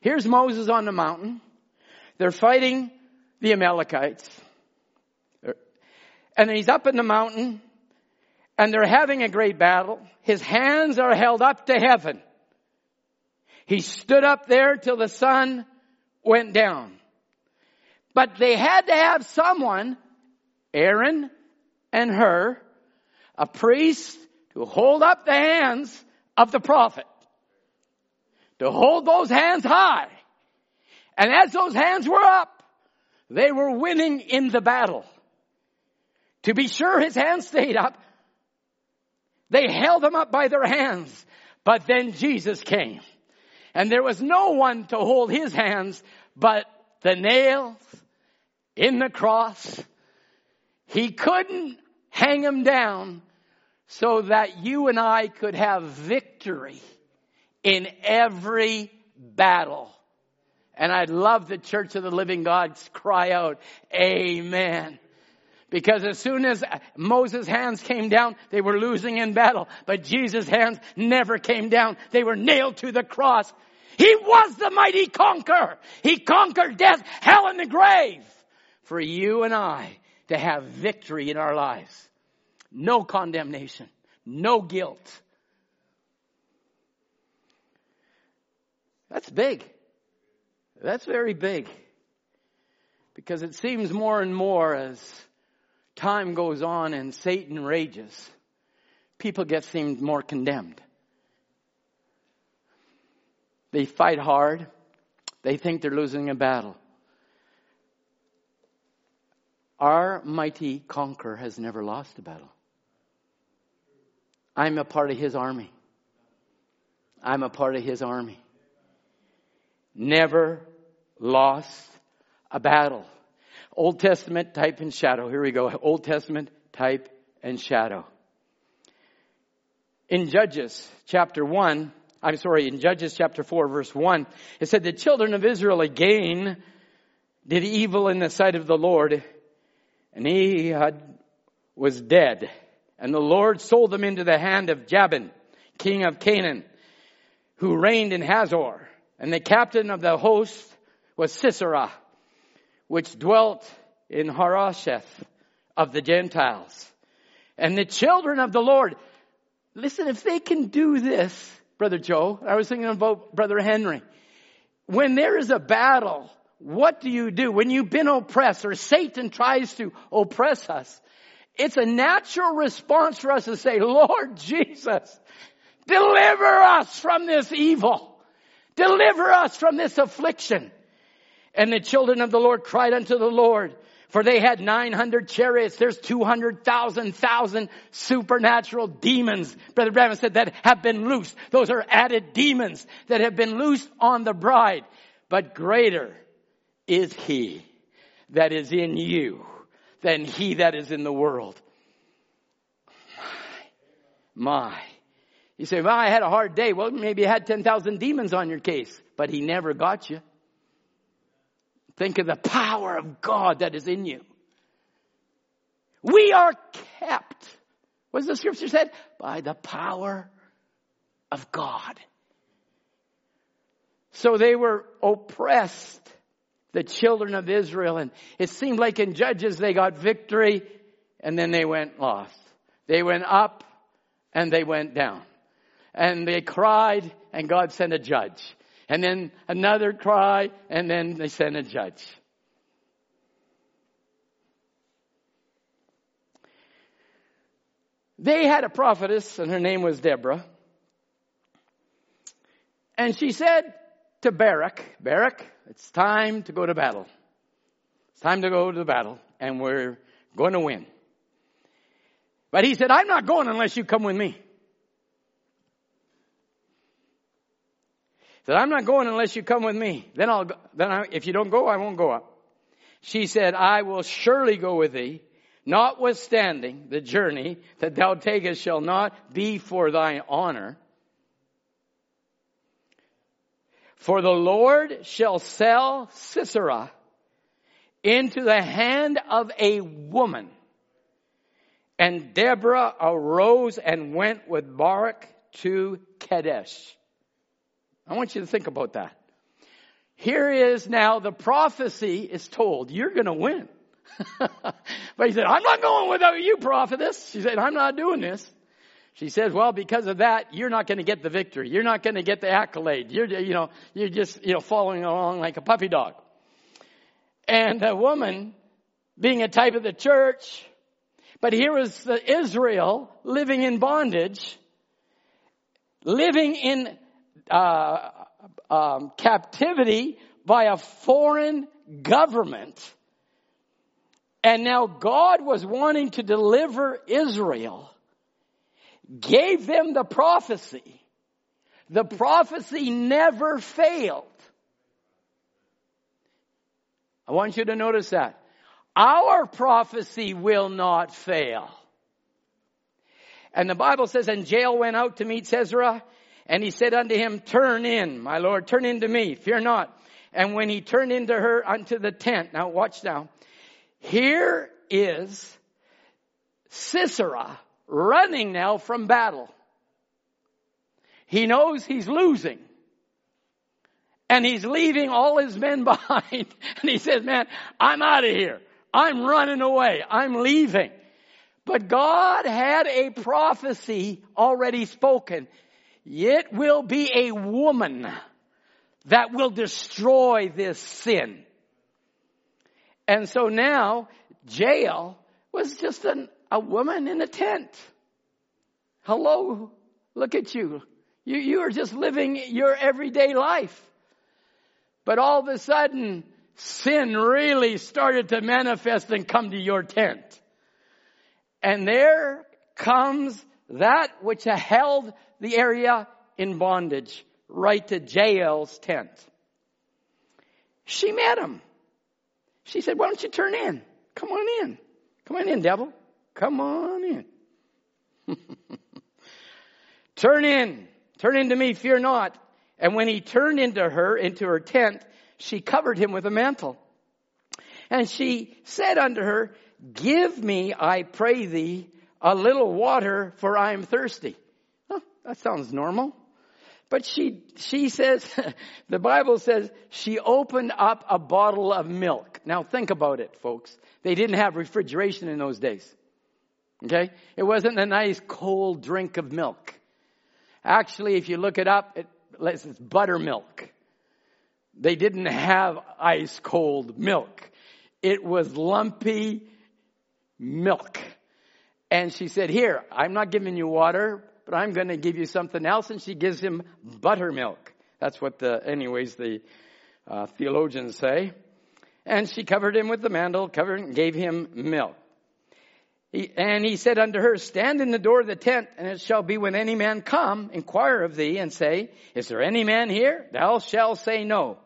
Here's Moses on the mountain. They're fighting the Amalekites and he's up in the mountain and they're having a great battle. His hands are held up to heaven. He stood up there till the sun went down. But they had to have someone, Aaron and Hur, a priest, to hold up the hands of the prophet. To hold those hands high. And as those hands were up, they were winning in the battle. To be sure his hands stayed up. They held him up by their hands. But then Jesus came. And there was no one to hold his hands but the nails in the cross He couldn't hang him down so that you and I could have victory in every battle. And I'd love the church of the living God cry out, Amen. Because as soon as Moses' hands came down, they were losing in battle. But Jesus' hands never came down. They were nailed to the cross. He was the mighty conqueror. He conquered death, hell, and the grave for you and I to have victory in our lives. No condemnation, no guilt. That's big. That's very big. Because it seems more and more as time goes on and Satan rages, people get seemed more condemned. They fight hard. They think they're losing a battle. Our mighty conqueror has never lost a battle. I'm a part of his army. I'm a part of his army. Never lost a battle. Old Testament type and shadow. Here we go. Old Testament type and shadow. In Judges chapter 1, I'm sorry, in Judges chapter 4 verse 1, it said the children of Israel again did evil in the sight of the Lord and he had, was dead. And the Lord sold them into the hand of Jabin, king of Canaan, who reigned in Hazor. And the captain of the host was Sisera, which dwelt in Harosheth of the Gentiles. And the children of the Lord, listen, if they can do this, Brother Joe, I was thinking about Brother Henry. When there is a battle, what do you do? When you've been oppressed or Satan tries to oppress us, it's a natural response for us to say, Lord Jesus, deliver us from this evil. Deliver us from this affliction. And the children of the Lord cried unto the Lord, for they had 900 chariots. There's 200,000, thousand supernatural demons. Brother Branham said that have been loosed. Those are added demons that have been loosed on the bride. But greater is he that is in you than he that is in the world. My. My. You say, well, I had a hard day. Well, maybe you had 10,000 demons on your case, but he never got you. Think of the power of God that is in you. We are kept. What does the scripture said? By the power of God. So they were oppressed, the children of Israel, and it seemed like in Judges they got victory and then they went lost. They went up and they went down. And they cried and God sent a judge and then another cry, and then they sent a judge. They had a prophetess, and her name was Deborah. And she said to Barak, Barak, it's time to go to battle. It's time to go to battle, and we're going to win. But he said, I'm not going unless you come with me. Said, I'm not going unless you come with me. Then I'll, go, then I, if you don't go, I won't go up. She said, I will surely go with thee, notwithstanding the journey that thou takest shall not be for thy honor. For the Lord shall sell Sisera into the hand of a woman. And Deborah arose and went with Barak to Kadesh. I want you to think about that. Here is now the prophecy is told, you're going to win. but he said, I'm not going without you, prophetess. She said, I'm not doing this. She says, well, because of that, you're not going to get the victory. You're not going to get the accolade. You're, you know, you're just, you know, following along like a puppy dog. And the woman, being a type of the church, but here was the Israel living in bondage, living in uh, um, captivity by a foreign government. And now God was wanting to deliver Israel, gave them the prophecy. The prophecy never failed. I want you to notice that. our prophecy will not fail. And the Bible says, and Jael went out to meet Sisera, and he said unto him, Turn in, my Lord, turn in to me, fear not. And when he turned into her unto the tent, now watch now, here is Sisera running now from battle. He knows he's losing. And he's leaving all his men behind. And he says, man, I'm out of here. I'm running away. I'm leaving. But God had a prophecy already spoken. It will be a woman that will destroy this sin. And so now Jael was just an, a woman in a tent. Hello, look at you. You, you are just living your everyday life. But all of a sudden, sin really started to manifest and come to your tent. And there comes that which held the area in bondage right to Jael's tent. She met him. She said, why don't you turn in? Come on in. Come on in, devil. Come on in. turn in. Turn into me, fear not. And when he turned into her, into her tent, she covered him with a mantle. And she said unto her, Give me, I pray thee, a little water, for I am thirsty. That sounds normal. But she, she says, the Bible says she opened up a bottle of milk. Now think about it, folks. They didn't have refrigeration in those days. Okay? It wasn't a nice cold drink of milk. Actually, if you look it up, it, it's buttermilk. They didn't have ice cold milk. It was lumpy milk. And she said, here, I'm not giving you water, but I'm going to give you something else. And she gives him buttermilk. That's what the, anyways, the uh, theologians say. And she covered him with the mantle, covered and gave him milk. He, and he said unto her, Stand in the door of the tent, and it shall be when any man come, inquire of thee, and say, Is there any man here? Thou shalt say no.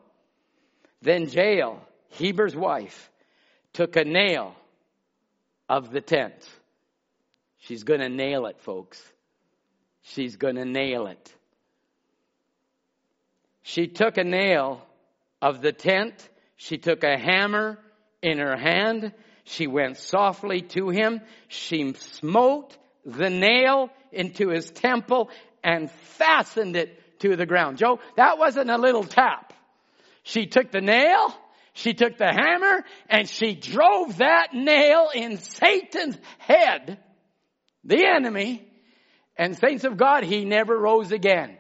Then Jael, Heber's wife, took a nail of the tent. She's going to nail it, folks. She's going to nail it. She took a nail of the tent. She took a hammer in her hand. She went softly to him. She smote the nail into his temple and fastened it to the ground. Joe, that wasn't a little tap. She took the nail, she took the hammer, and she drove that nail in Satan's head, the enemy, and saints of God, he never rose again.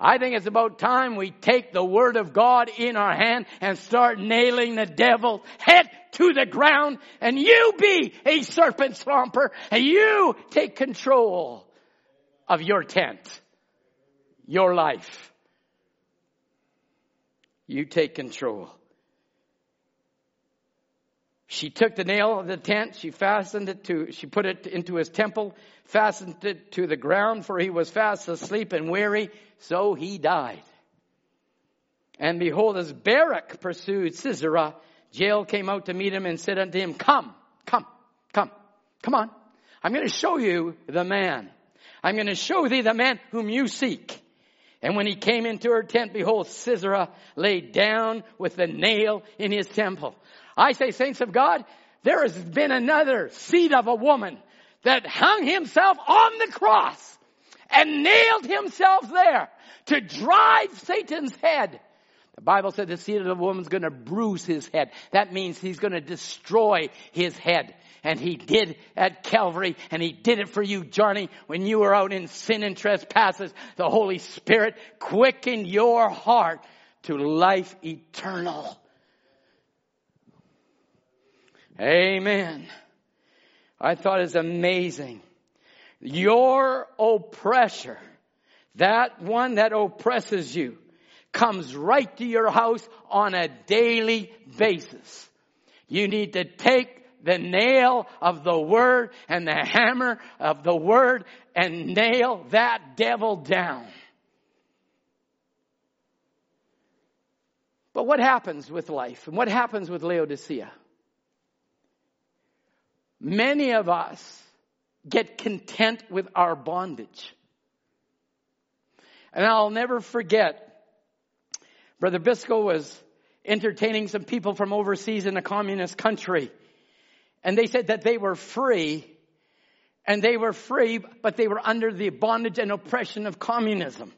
I think it's about time we take the word of God in our hand and start nailing the devil head to the ground and you be a serpent swamper and you take control of your tent, your life. You take control. She took the nail of the tent, she fastened it to, she put it into his temple, fastened it to the ground, for he was fast asleep and weary, so he died. And behold, as Barak pursued Sisera, Jael came out to meet him and said unto him, Come, come, come, come on. I'm going to show you the man. I'm going to show thee the man whom you seek. And when he came into her tent, behold, Sisera lay down with the nail in his temple. I say, saints of God, there has been another seed of a woman that hung himself on the cross and nailed himself there to drive Satan's head. The Bible said the seed of the woman's going to bruise his head. That means he's going to destroy his head. And he did at Calvary, and he did it for you, Johnny, when you were out in sin and trespasses. The Holy Spirit quickened your heart to life eternal. Amen. I thought it's amazing. Your oppressor, that one that oppresses you, comes right to your house on a daily basis. You need to take the nail of the word and the hammer of the word and nail that devil down. But what happens with life and what happens with Laodicea? Many of us get content with our bondage. And I'll never forget, Brother Biscoe was entertaining some people from overseas in a communist country. And they said that they were free. And they were free, but they were under the bondage and oppression of communism.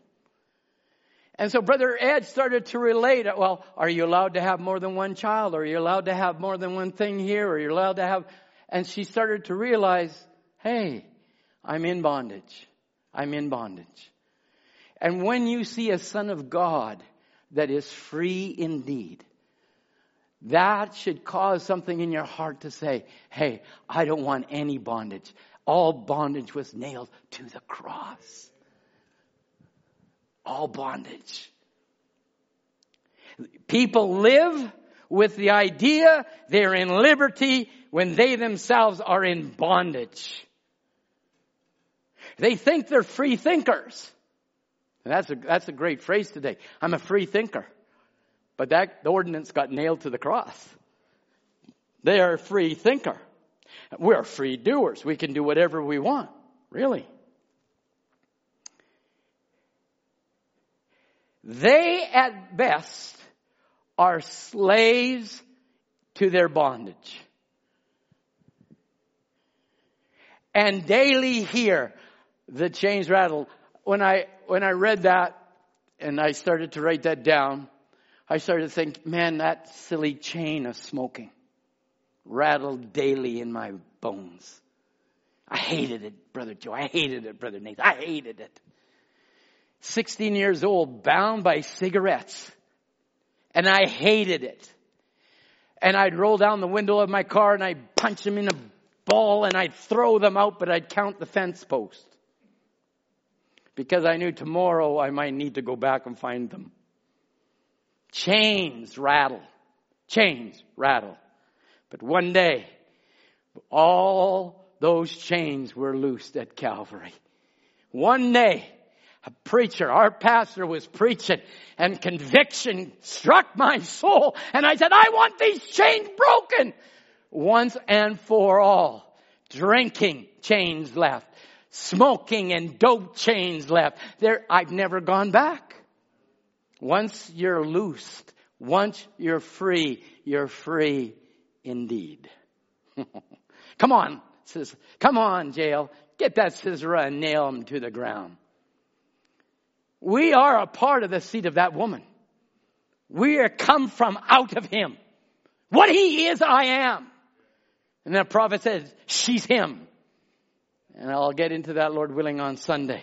And so Brother Ed started to relate, well, are you allowed to have more than one child? Are you allowed to have more than one thing here? Are you allowed to have, and she started to realize, hey, I'm in bondage. I'm in bondage. And when you see a son of God that is free indeed, that should cause something in your heart to say, hey, I don't want any bondage. All bondage was nailed to the cross all bondage. People live with the idea they're in liberty when they themselves are in bondage. They think they're free thinkers. And that's a, that's a great phrase today. I'm a free thinker. But that, the ordinance got nailed to the cross. They are a free thinker. We're free doers. We can do whatever we want. Really. They at best are slaves to their bondage. And daily hear the chains rattle. When I, when I read that and I started to write that down, I started to think, man, that silly chain of smoking rattled daily in my bones. I hated it, Brother Joe. I hated it, Brother Nathan. I hated it. 16 years old, bound by cigarettes. And I hated it. And I'd roll down the window of my car and I'd punch them in a ball and I'd throw them out, but I'd count the fence post. Because I knew tomorrow I might need to go back and find them. Chains rattle. Chains rattle. But one day, all those chains were loosed at Calvary. One day, a preacher, our pastor was preaching and conviction struck my soul. And I said, I want these chains broken once and for all. Drinking chains left. Smoking and dope chains left. There, I've never gone back. Once you're loosed, once you're free, you're free indeed. come on, says, come on, Jael. Get that Sisera and nail him to the ground. We are a part of the seed of that woman. We are come from out of him. What he is, I am. And the prophet says, she's him. And I'll get into that, Lord willing, on Sunday.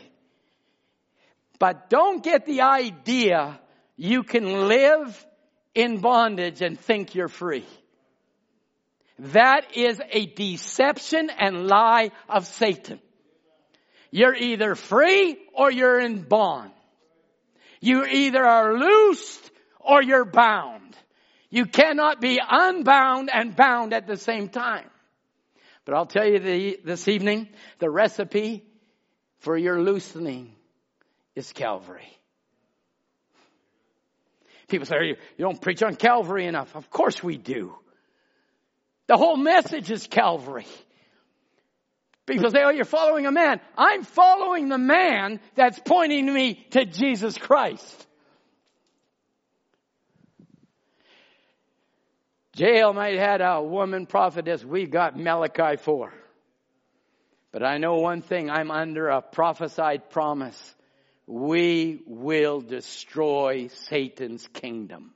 But don't get the idea you can live in bondage and think you're free. That is a deception and lie of Satan. You're either free or you're in bond. You either are loosed or you're bound. You cannot be unbound and bound at the same time. But I'll tell you the, this evening, the recipe for your loosening is Calvary. People say, you, you don't preach on Calvary enough. Of course we do. The whole message is Calvary. People say, oh, you're following a man. I'm following the man that's pointing me to Jesus Christ. Jael might have had a woman prophetess. We got Malachi 4. But I know one thing. I'm under a prophesied promise. We will destroy Satan's kingdom.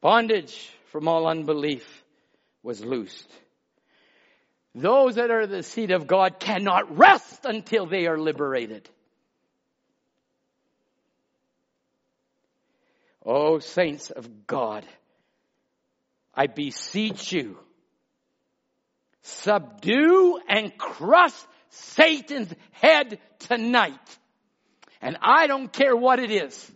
Bondage from all unbelief was loosed. Those that are the seed of God cannot rest until they are liberated. Oh, saints of God, I beseech you, subdue and crush Satan's head tonight. And I don't care what it is.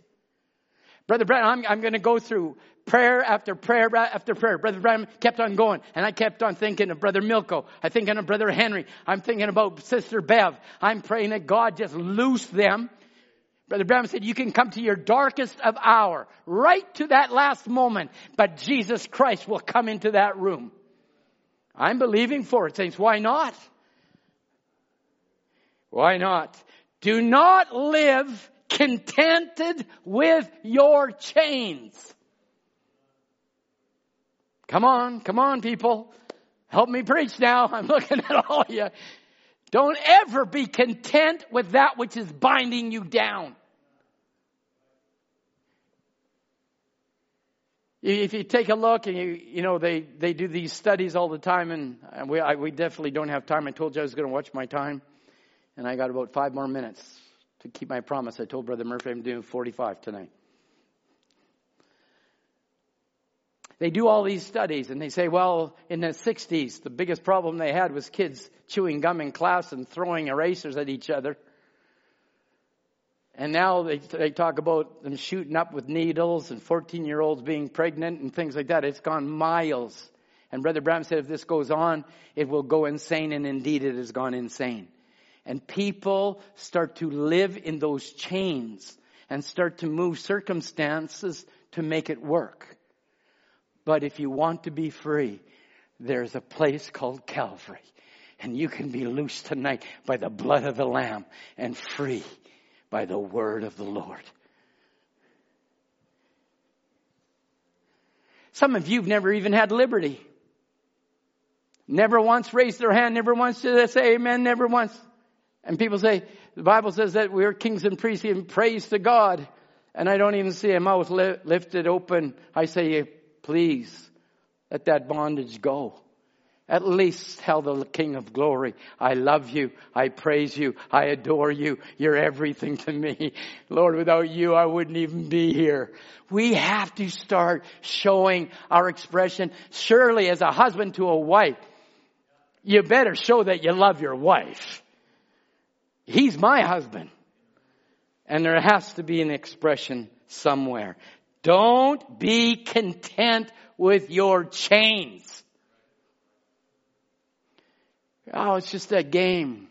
Brother Brad, I'm, I'm going to go through prayer after prayer after prayer. Brother Branham kept on going, and I kept on thinking of Brother Milko. I'm thinking of Brother Henry. I'm thinking about Sister Bev. I'm praying that God just loose them. Brother Branham said you can come to your darkest of hour, right to that last moment, but Jesus Christ will come into that room. I'm believing for it, saints. Why not? Why not? Do not live contented with your chains. Come on, come on, people. Help me preach now. I'm looking at all of you. Don't ever be content with that which is binding you down. If you take a look and you, you know, they, they do these studies all the time and we, I, we definitely don't have time. I told you I was going to watch my time and I got about five more minutes to keep my promise. I told Brother Murphy I'm doing 45 tonight. They do all these studies and they say, well, in the 60s, the biggest problem they had was kids chewing gum in class and throwing erasers at each other. And now they, they talk about them shooting up with needles and 14 year olds being pregnant and things like that. It's gone miles. And Brother Branham said if this goes on, it will go insane, and indeed it has gone insane. And people start to live in those chains and start to move circumstances to make it work. But if you want to be free, there's a place called Calvary. And you can be loose tonight by the blood of the Lamb and free by the word of the Lord. Some of you have never even had liberty. Never once raised their hand, never once did they say amen, never once. And people say, the Bible says that we're kings and priests and praise to God. And I don't even see a mouth li- lifted open. I say, please let that bondage go. At least tell the King of Glory, I love you, I praise you, I adore you, you're everything to me. Lord, without you, I wouldn't even be here. We have to start showing our expression. Surely as a husband to a wife, you better show that you love your wife. He's my husband. And there has to be an expression somewhere. Don't be content with your chains. Oh, it's just a game.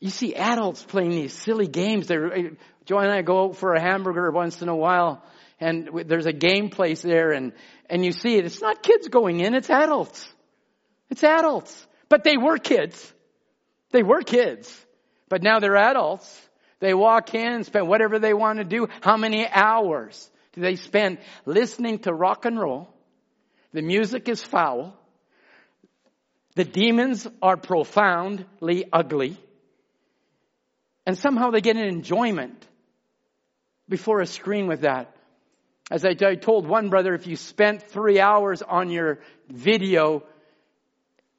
You see adults playing these silly games. They're, eh, Joy and I go out for a hamburger once in a while and there's a game place there and, and you see it. It's not kids going in, it's adults. It's adults. But they were kids. They were kids. But now they're adults. They walk in and spend whatever they want to do. How many hours do they spend listening to rock and roll? The music is foul. The demons are profoundly ugly. And somehow they get an enjoyment before a screen with that. As I told one brother, if you spent three hours on your video,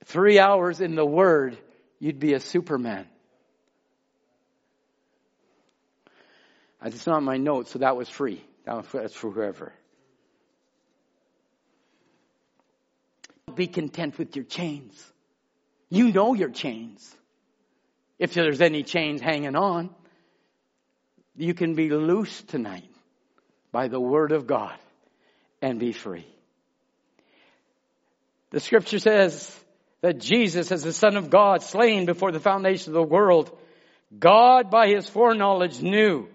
three hours in the Word, you'd be a Superman. It's not my notes, so that was free. That's for whoever. Be content with your chains. You know your chains. If there's any chains hanging on, you can be loose tonight by the word of God and be free. The scripture says that Jesus as the son of God slain before the foundation of the world, God by his foreknowledge knew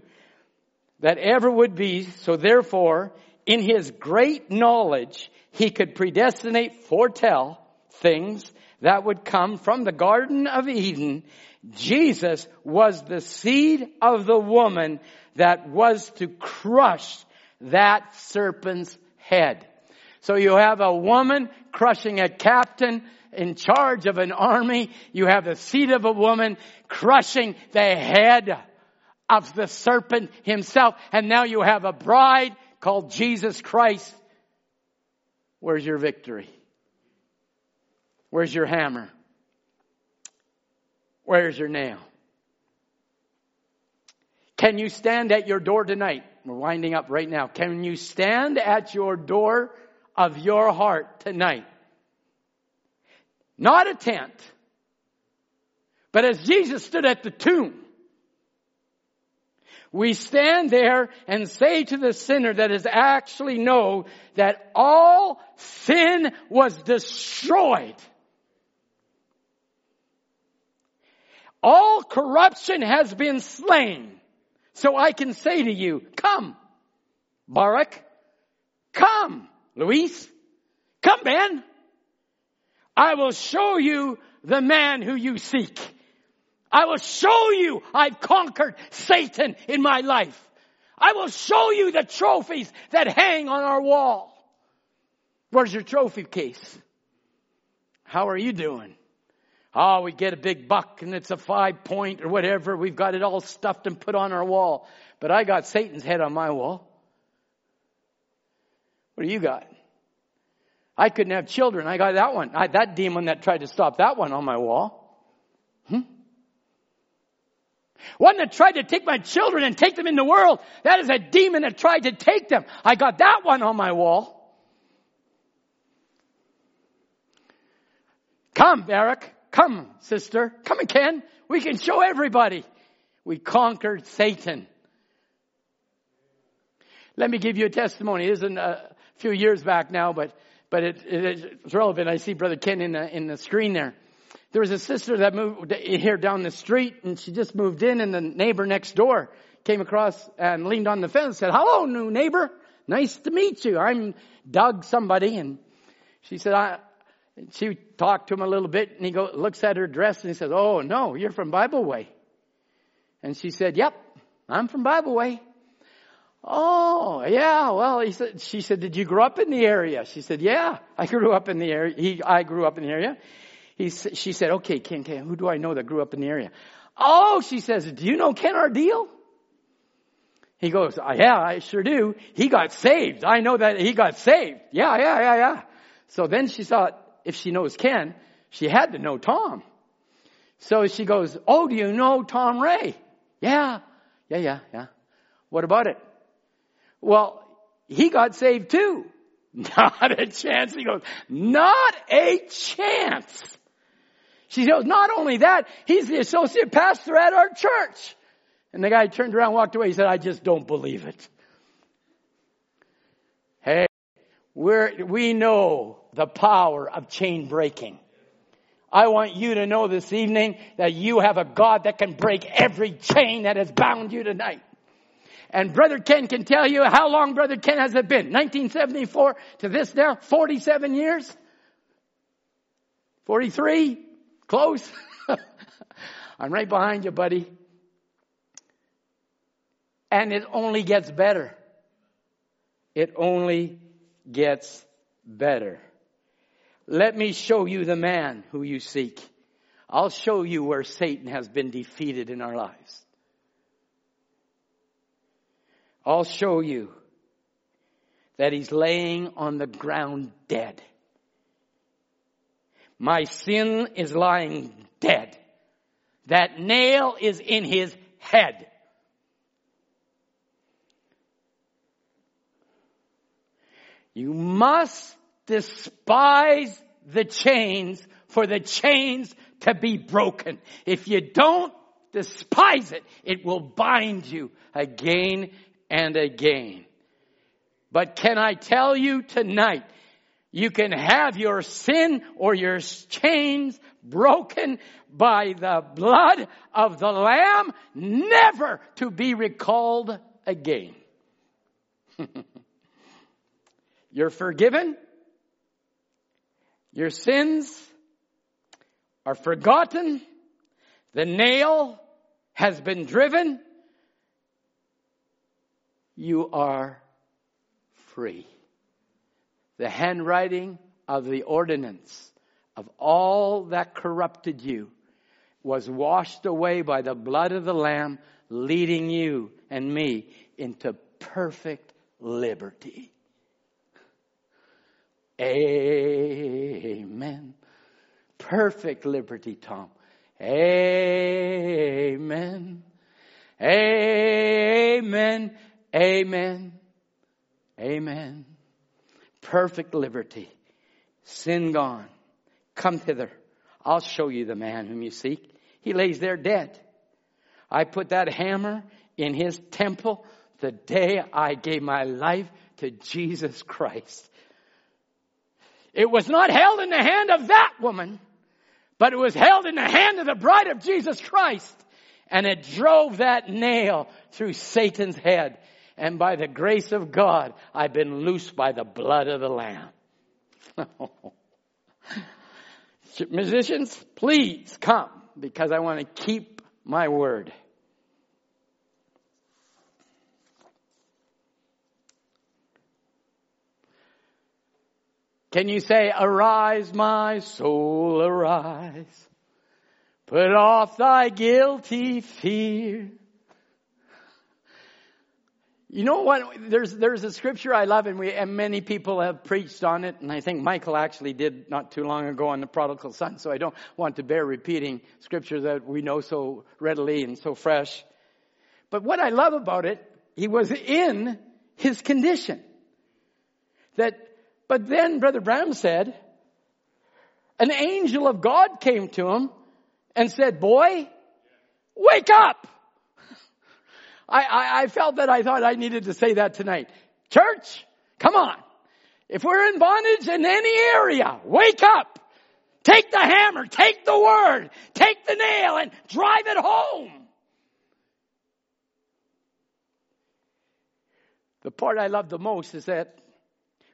that ever would be, so therefore, in his great knowledge, he could predestinate, foretell things that would come from the Garden of Eden. Jesus was the seed of the woman that was to crush that serpent's head. So you have a woman crushing a captain in charge of an army. You have the seed of a woman crushing the head of the serpent himself. And now you have a bride called Jesus Christ. Where's your victory? Where's your hammer? Where's your nail? Can you stand at your door tonight? We're winding up right now. Can you stand at your door of your heart tonight? Not a tent, but as Jesus stood at the tomb, we stand there and say to the sinner that is actually know that all sin was destroyed. All corruption has been slain. So I can say to you, come, Barak, come, Luis, come, Ben. I will show you the man who you seek. I will show you I've conquered Satan in my life. I will show you the trophies that hang on our wall. Where's your trophy case? How are you doing? Oh, we get a big buck and it's a five point or whatever. We've got it all stuffed and put on our wall. But I got Satan's head on my wall. What do you got? I couldn't have children. I got that one. I, that demon that tried to stop that one on my wall. Hmm? One that tried to take my children and take them in the world. That is a demon that tried to take them. I got that one on my wall. Come, Eric. Come, sister. Come again. We can show everybody. We conquered Satan. Let me give you a testimony. It isn't a few years back now, but, but it, it, it's relevant. I see Brother Ken in the, in the screen there. There was a sister that moved here down the street and she just moved in and the neighbor next door came across and leaned on the fence and said, hello, new neighbor. Nice to meet you. I'm Doug somebody. And she said, I, she talked to him a little bit and he go, looks at her dress and he says, Oh no, you're from Bible Way. And she said, Yep, I'm from Bible Way. Oh, yeah, well, he said, she said, did you grow up in the area? She said, yeah, I grew up in the area. He, I grew up in the area. He, she said, okay, Ken, Ken, who do I know that grew up in the area? Oh, she says, do you know Ken Ardeal? He goes, uh, yeah, I sure do. He got saved. I know that he got saved. Yeah, yeah, yeah, yeah. So then she thought, if she knows Ken, she had to know Tom. So she goes, Oh, do you know Tom Ray? Yeah, yeah, yeah, yeah. What about it? Well, he got saved too. Not a chance. He goes, Not a chance. She goes, Not only that, he's the associate pastor at our church. And the guy turned around, walked away. He said, I just don't believe it. Hey, we're, we know the power of chain breaking. I want you to know this evening that you have a God that can break every chain that has bound you tonight. And Brother Ken can tell you how long Brother Ken has it been? 1974 to this now? 47 years? 43? Close? I'm right behind you, buddy. And it only gets better. It only gets better. Let me show you the man who you seek. I'll show you where Satan has been defeated in our lives. I'll show you that he's laying on the ground dead. My sin is lying dead. That nail is in his head. You must despise the chains for the chains to be broken. If you don't despise it, it will bind you again and again. But can I tell you tonight, you can have your sin or your chains broken by the blood of the Lamb, never to be recalled again. You're forgiven. Your sins are forgotten. The nail has been driven. You are free. The handwriting of the ordinance of all that corrupted you was washed away by the blood of the Lamb, leading you and me into perfect liberty. Amen. Perfect liberty, Tom. Amen. Amen. Amen. Amen. Perfect liberty. Sin gone. Come hither. I'll show you the man whom you seek. He lays there dead. I put that hammer in his temple the day I gave my life to Jesus Christ. It was not held in the hand of that woman, but it was held in the hand of the bride of Jesus Christ. and it drove that nail through Satan's head. And by the grace of God, I've been loosed by the blood of the Lamb. Musicians, please come because I want to keep my word. Can you say, arise my soul, arise. Put off thy guilty fear. You know what? There's, there's a scripture I love and we, and many people have preached on it. And I think Michael actually did not too long ago on the prodigal son. So I don't want to bear repeating scripture that we know so readily and so fresh. But what I love about it, he was in his condition. That, but then Brother Branham said, an angel of God came to him and said, boy, wake up! I, I, I felt that I thought I needed to say that tonight. Church, come on. If we're in bondage in any area, wake up. Take the hammer, take the word, take the nail and drive it home. The part I love the most is that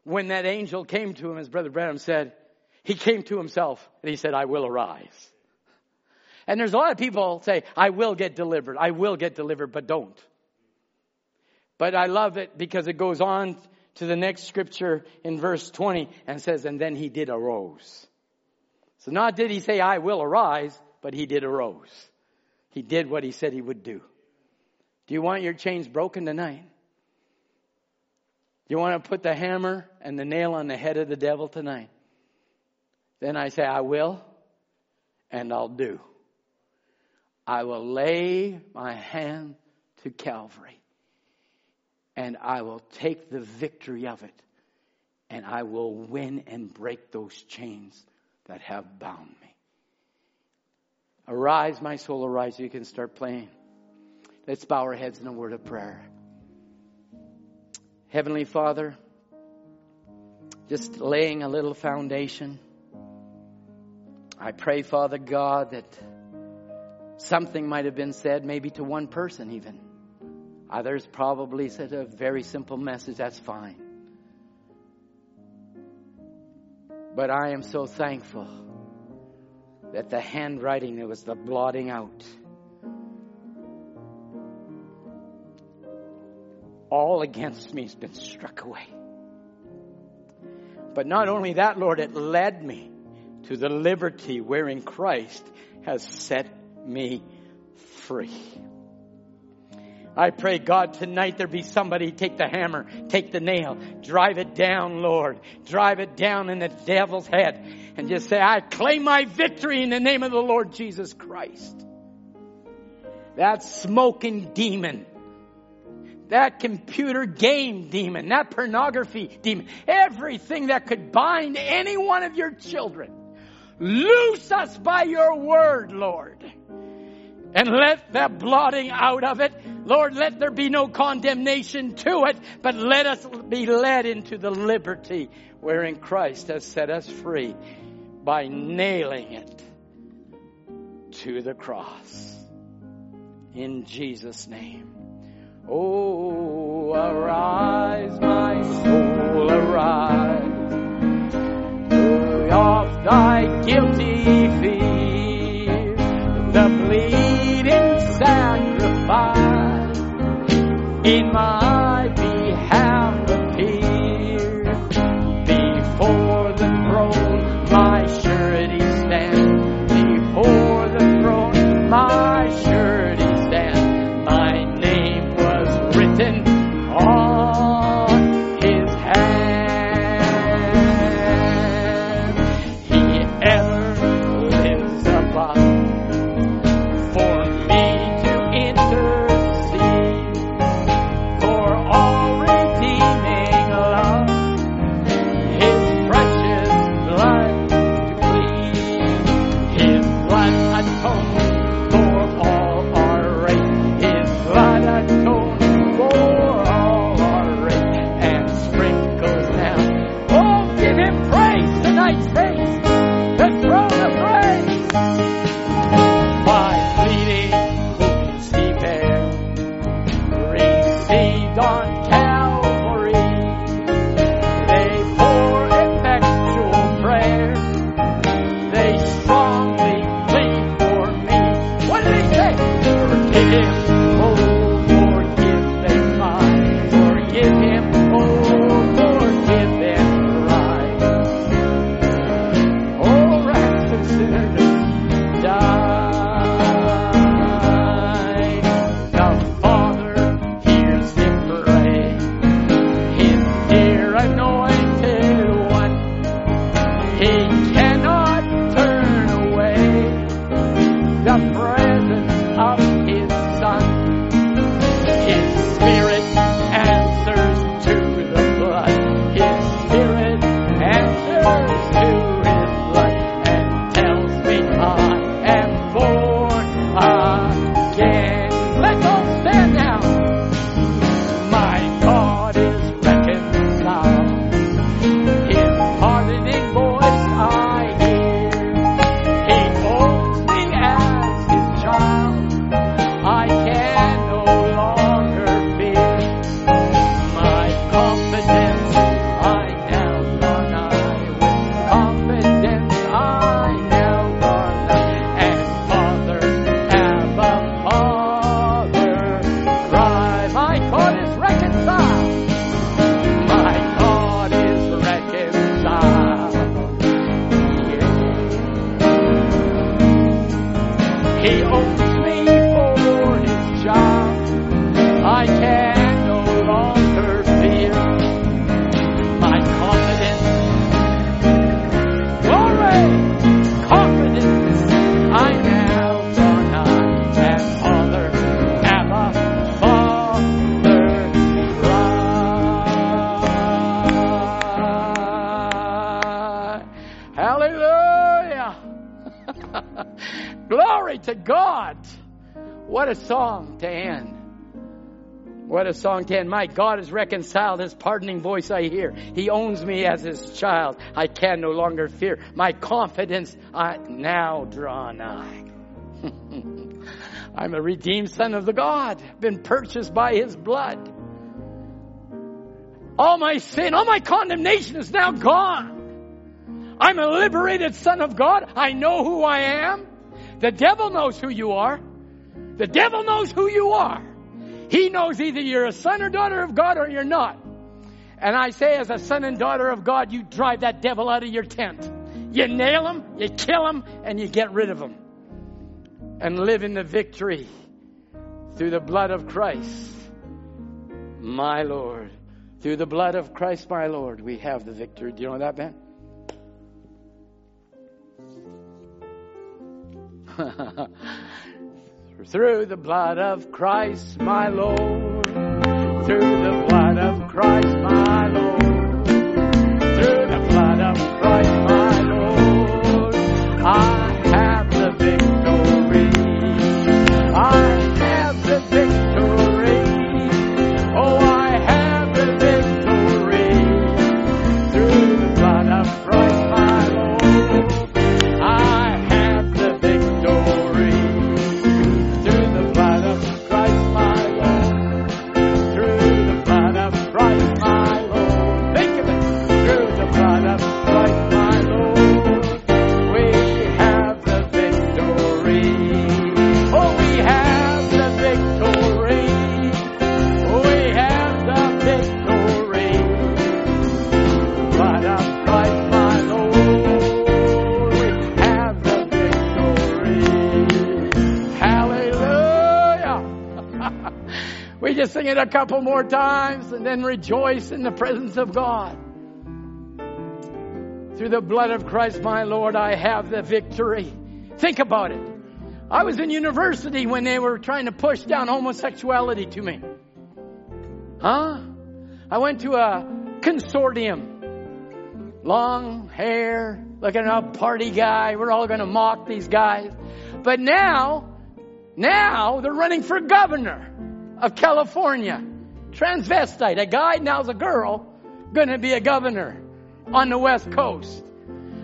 when that angel came to him, as Brother Branham said, he came to himself and he said, I will arise. And there's a lot of people say, I will get delivered. I will get delivered, but don't. But I love it because it goes on to the next scripture in verse 20 and says, and then he did arose. So not did he say, I will arise, but he did arose. He did what he said he would do. Do you want your chains broken tonight? Do you want to put the hammer and the nail on the head of the devil tonight? Then I say, I will and I'll do. I will lay my hand to Calvary and I will take the victory of it and I will win and break those chains that have bound me. Arise, my soul, arise. You can start playing. Let's bow our heads in a word of prayer. Heavenly Father, just laying a little foundation. I pray, Father God, that Something might have been said maybe to one person even. Others probably said a very simple message, that's fine. But I am so thankful that the handwriting that was the blotting out, all against me has been struck away. But not only that, Lord, it led me to the liberty wherein Christ has set me free. I pray, God, tonight there be somebody take the hammer, take the nail, drive it down, Lord. Drive it down in the devil's head and just say, I claim my victory in the name of the Lord Jesus Christ. That smoking demon, that computer game demon, that pornography demon, everything that could bind any one of your children. Loose us by your word, Lord and let that blotting out of it. Lord, let there be no condemnation to it, but let us be led into the liberty wherein Christ has set us free by nailing it to the cross. In Jesus' name. Oh, arise, my soul, arise. Guilty a song to end. What a song to end. My God has reconciled his pardoning voice I hear. He owns me as his child. I can no longer fear. My confidence I now draw nigh. I'm a redeemed son of the God, been purchased by his blood. All my sin, all my condemnation is now gone. I'm a liberated son of God. I know who I am. The devil knows who you are. The devil knows who you are. He knows either you're a son or daughter of God or you're not. And I say, as a son and daughter of God, you drive that devil out of your tent. You nail him, you kill him, and you get rid of him. And live in the victory through the blood of Christ, my Lord. Through the blood of Christ, my Lord, we have the victory. Do you know that, man? Through the blood of Christ, my Lord. Through the blood of Christ, my Lord. Just sing it a couple more times and then rejoice in the presence of God. Through the blood of Christ, my Lord, I have the victory. Think about it. I was in university when they were trying to push down homosexuality to me. Huh? I went to a consortium. Long hair, looking a party guy. We're all going to mock these guys. But now, now they're running for governor of California. Transvestite, a guy, now's a girl, gonna be a governor on the West Coast.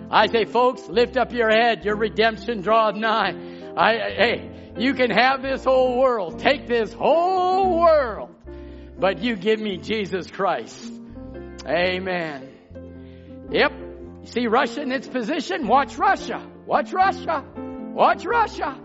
I say, folks, lift up your head. Your redemption draweth nigh. I, hey, you can have this whole world. Take this whole world. But you give me Jesus Christ. Amen. Yep. See Russia in its position? Watch Russia. Watch Russia. Watch Russia.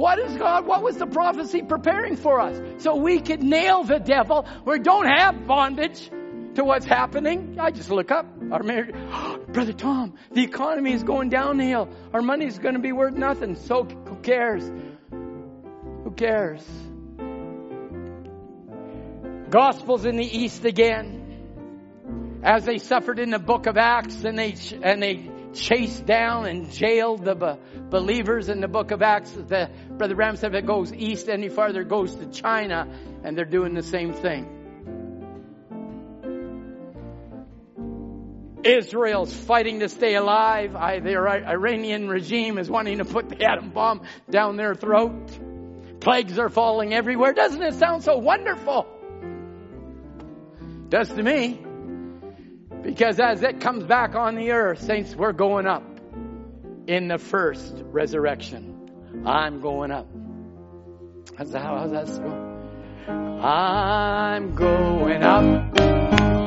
What is God? What was the prophecy preparing for us? So we could nail the devil. We don't have bondage to what's happening. I just look up. Our marriage, Brother Tom, the economy is going downhill. Our money is going to be worth nothing. So who cares? Who cares? Gospels in the East again. As they suffered in the book of Acts and they, and they chased down and jailed the be- believers in the book of Acts. The, Brother Branham said if it goes east any farther, it goes to China, and they're doing the same thing. Israel's fighting to stay alive. I, the Iranian regime is wanting to put the atom bomb down their throat. Plagues are falling everywhere. Doesn't it sound so wonderful? Does to me. Because as it comes back on the earth, saints, we're going up in the first resurrection. I'm going up. How's that, how's that go? I'm going up.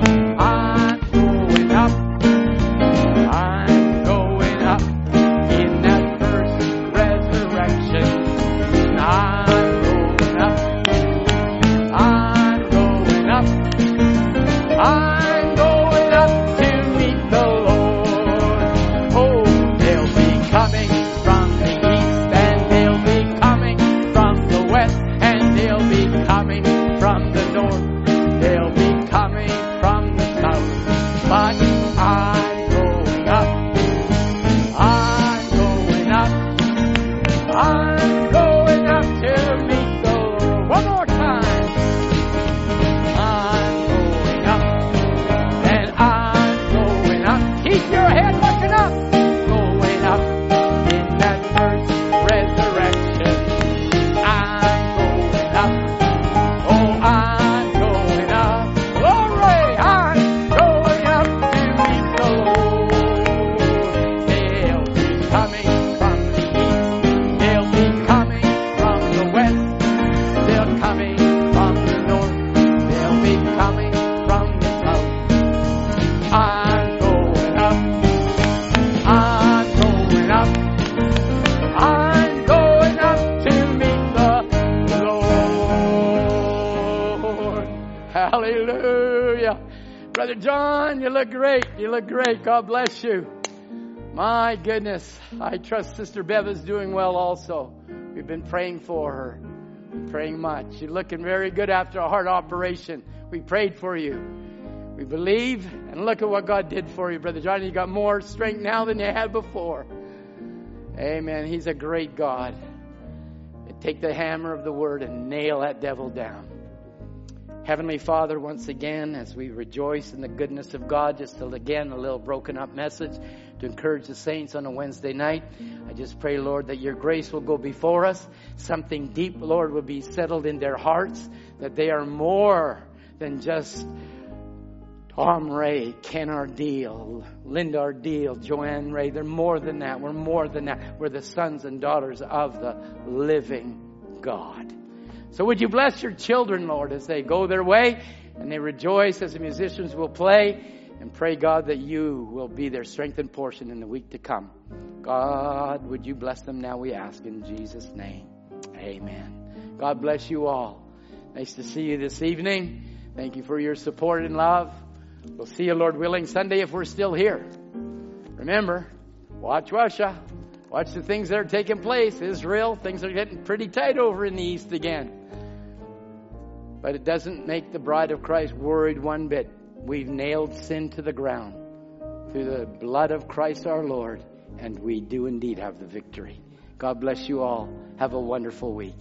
John, you look great. You look great. God bless you. My goodness. I trust Sister Bev is doing well also. We've been praying for her. Praying much. You're looking very good after a heart operation. We prayed for you. We believe, and look at what God did for you, Brother John. You got more strength now than you had before. Amen. He's a great God. Take the hammer of the word and nail that devil down. Heavenly Father, once again, as we rejoice in the goodness of God, just to, again, a little broken up message to encourage the saints on a Wednesday night. I just pray, Lord, that your grace will go before us. Something deep, Lord, will be settled in their hearts, that they are more than just Tom Ray, Ken Ardeal, Linda Ardeal, Joanne Ray. They're more than that. We're more than that. We're the sons and daughters of the living God. So would you bless your children, Lord, as they go their way and they rejoice as the musicians will play and pray, God, that you will be their strength and portion in the week to come. God, would you bless them now, we ask in Jesus' name. Amen. God bless you all. Nice to see you this evening. Thank you for your support and love. We'll see you, Lord willing, Sunday if we're still here. Remember, watch Russia. Watch the things that are taking place. Israel, things are getting pretty tight over in the east again. But it doesn't make the bride of Christ worried one bit. We've nailed sin to the ground through the blood of Christ our Lord, and we do indeed have the victory. God bless you all. Have a wonderful week.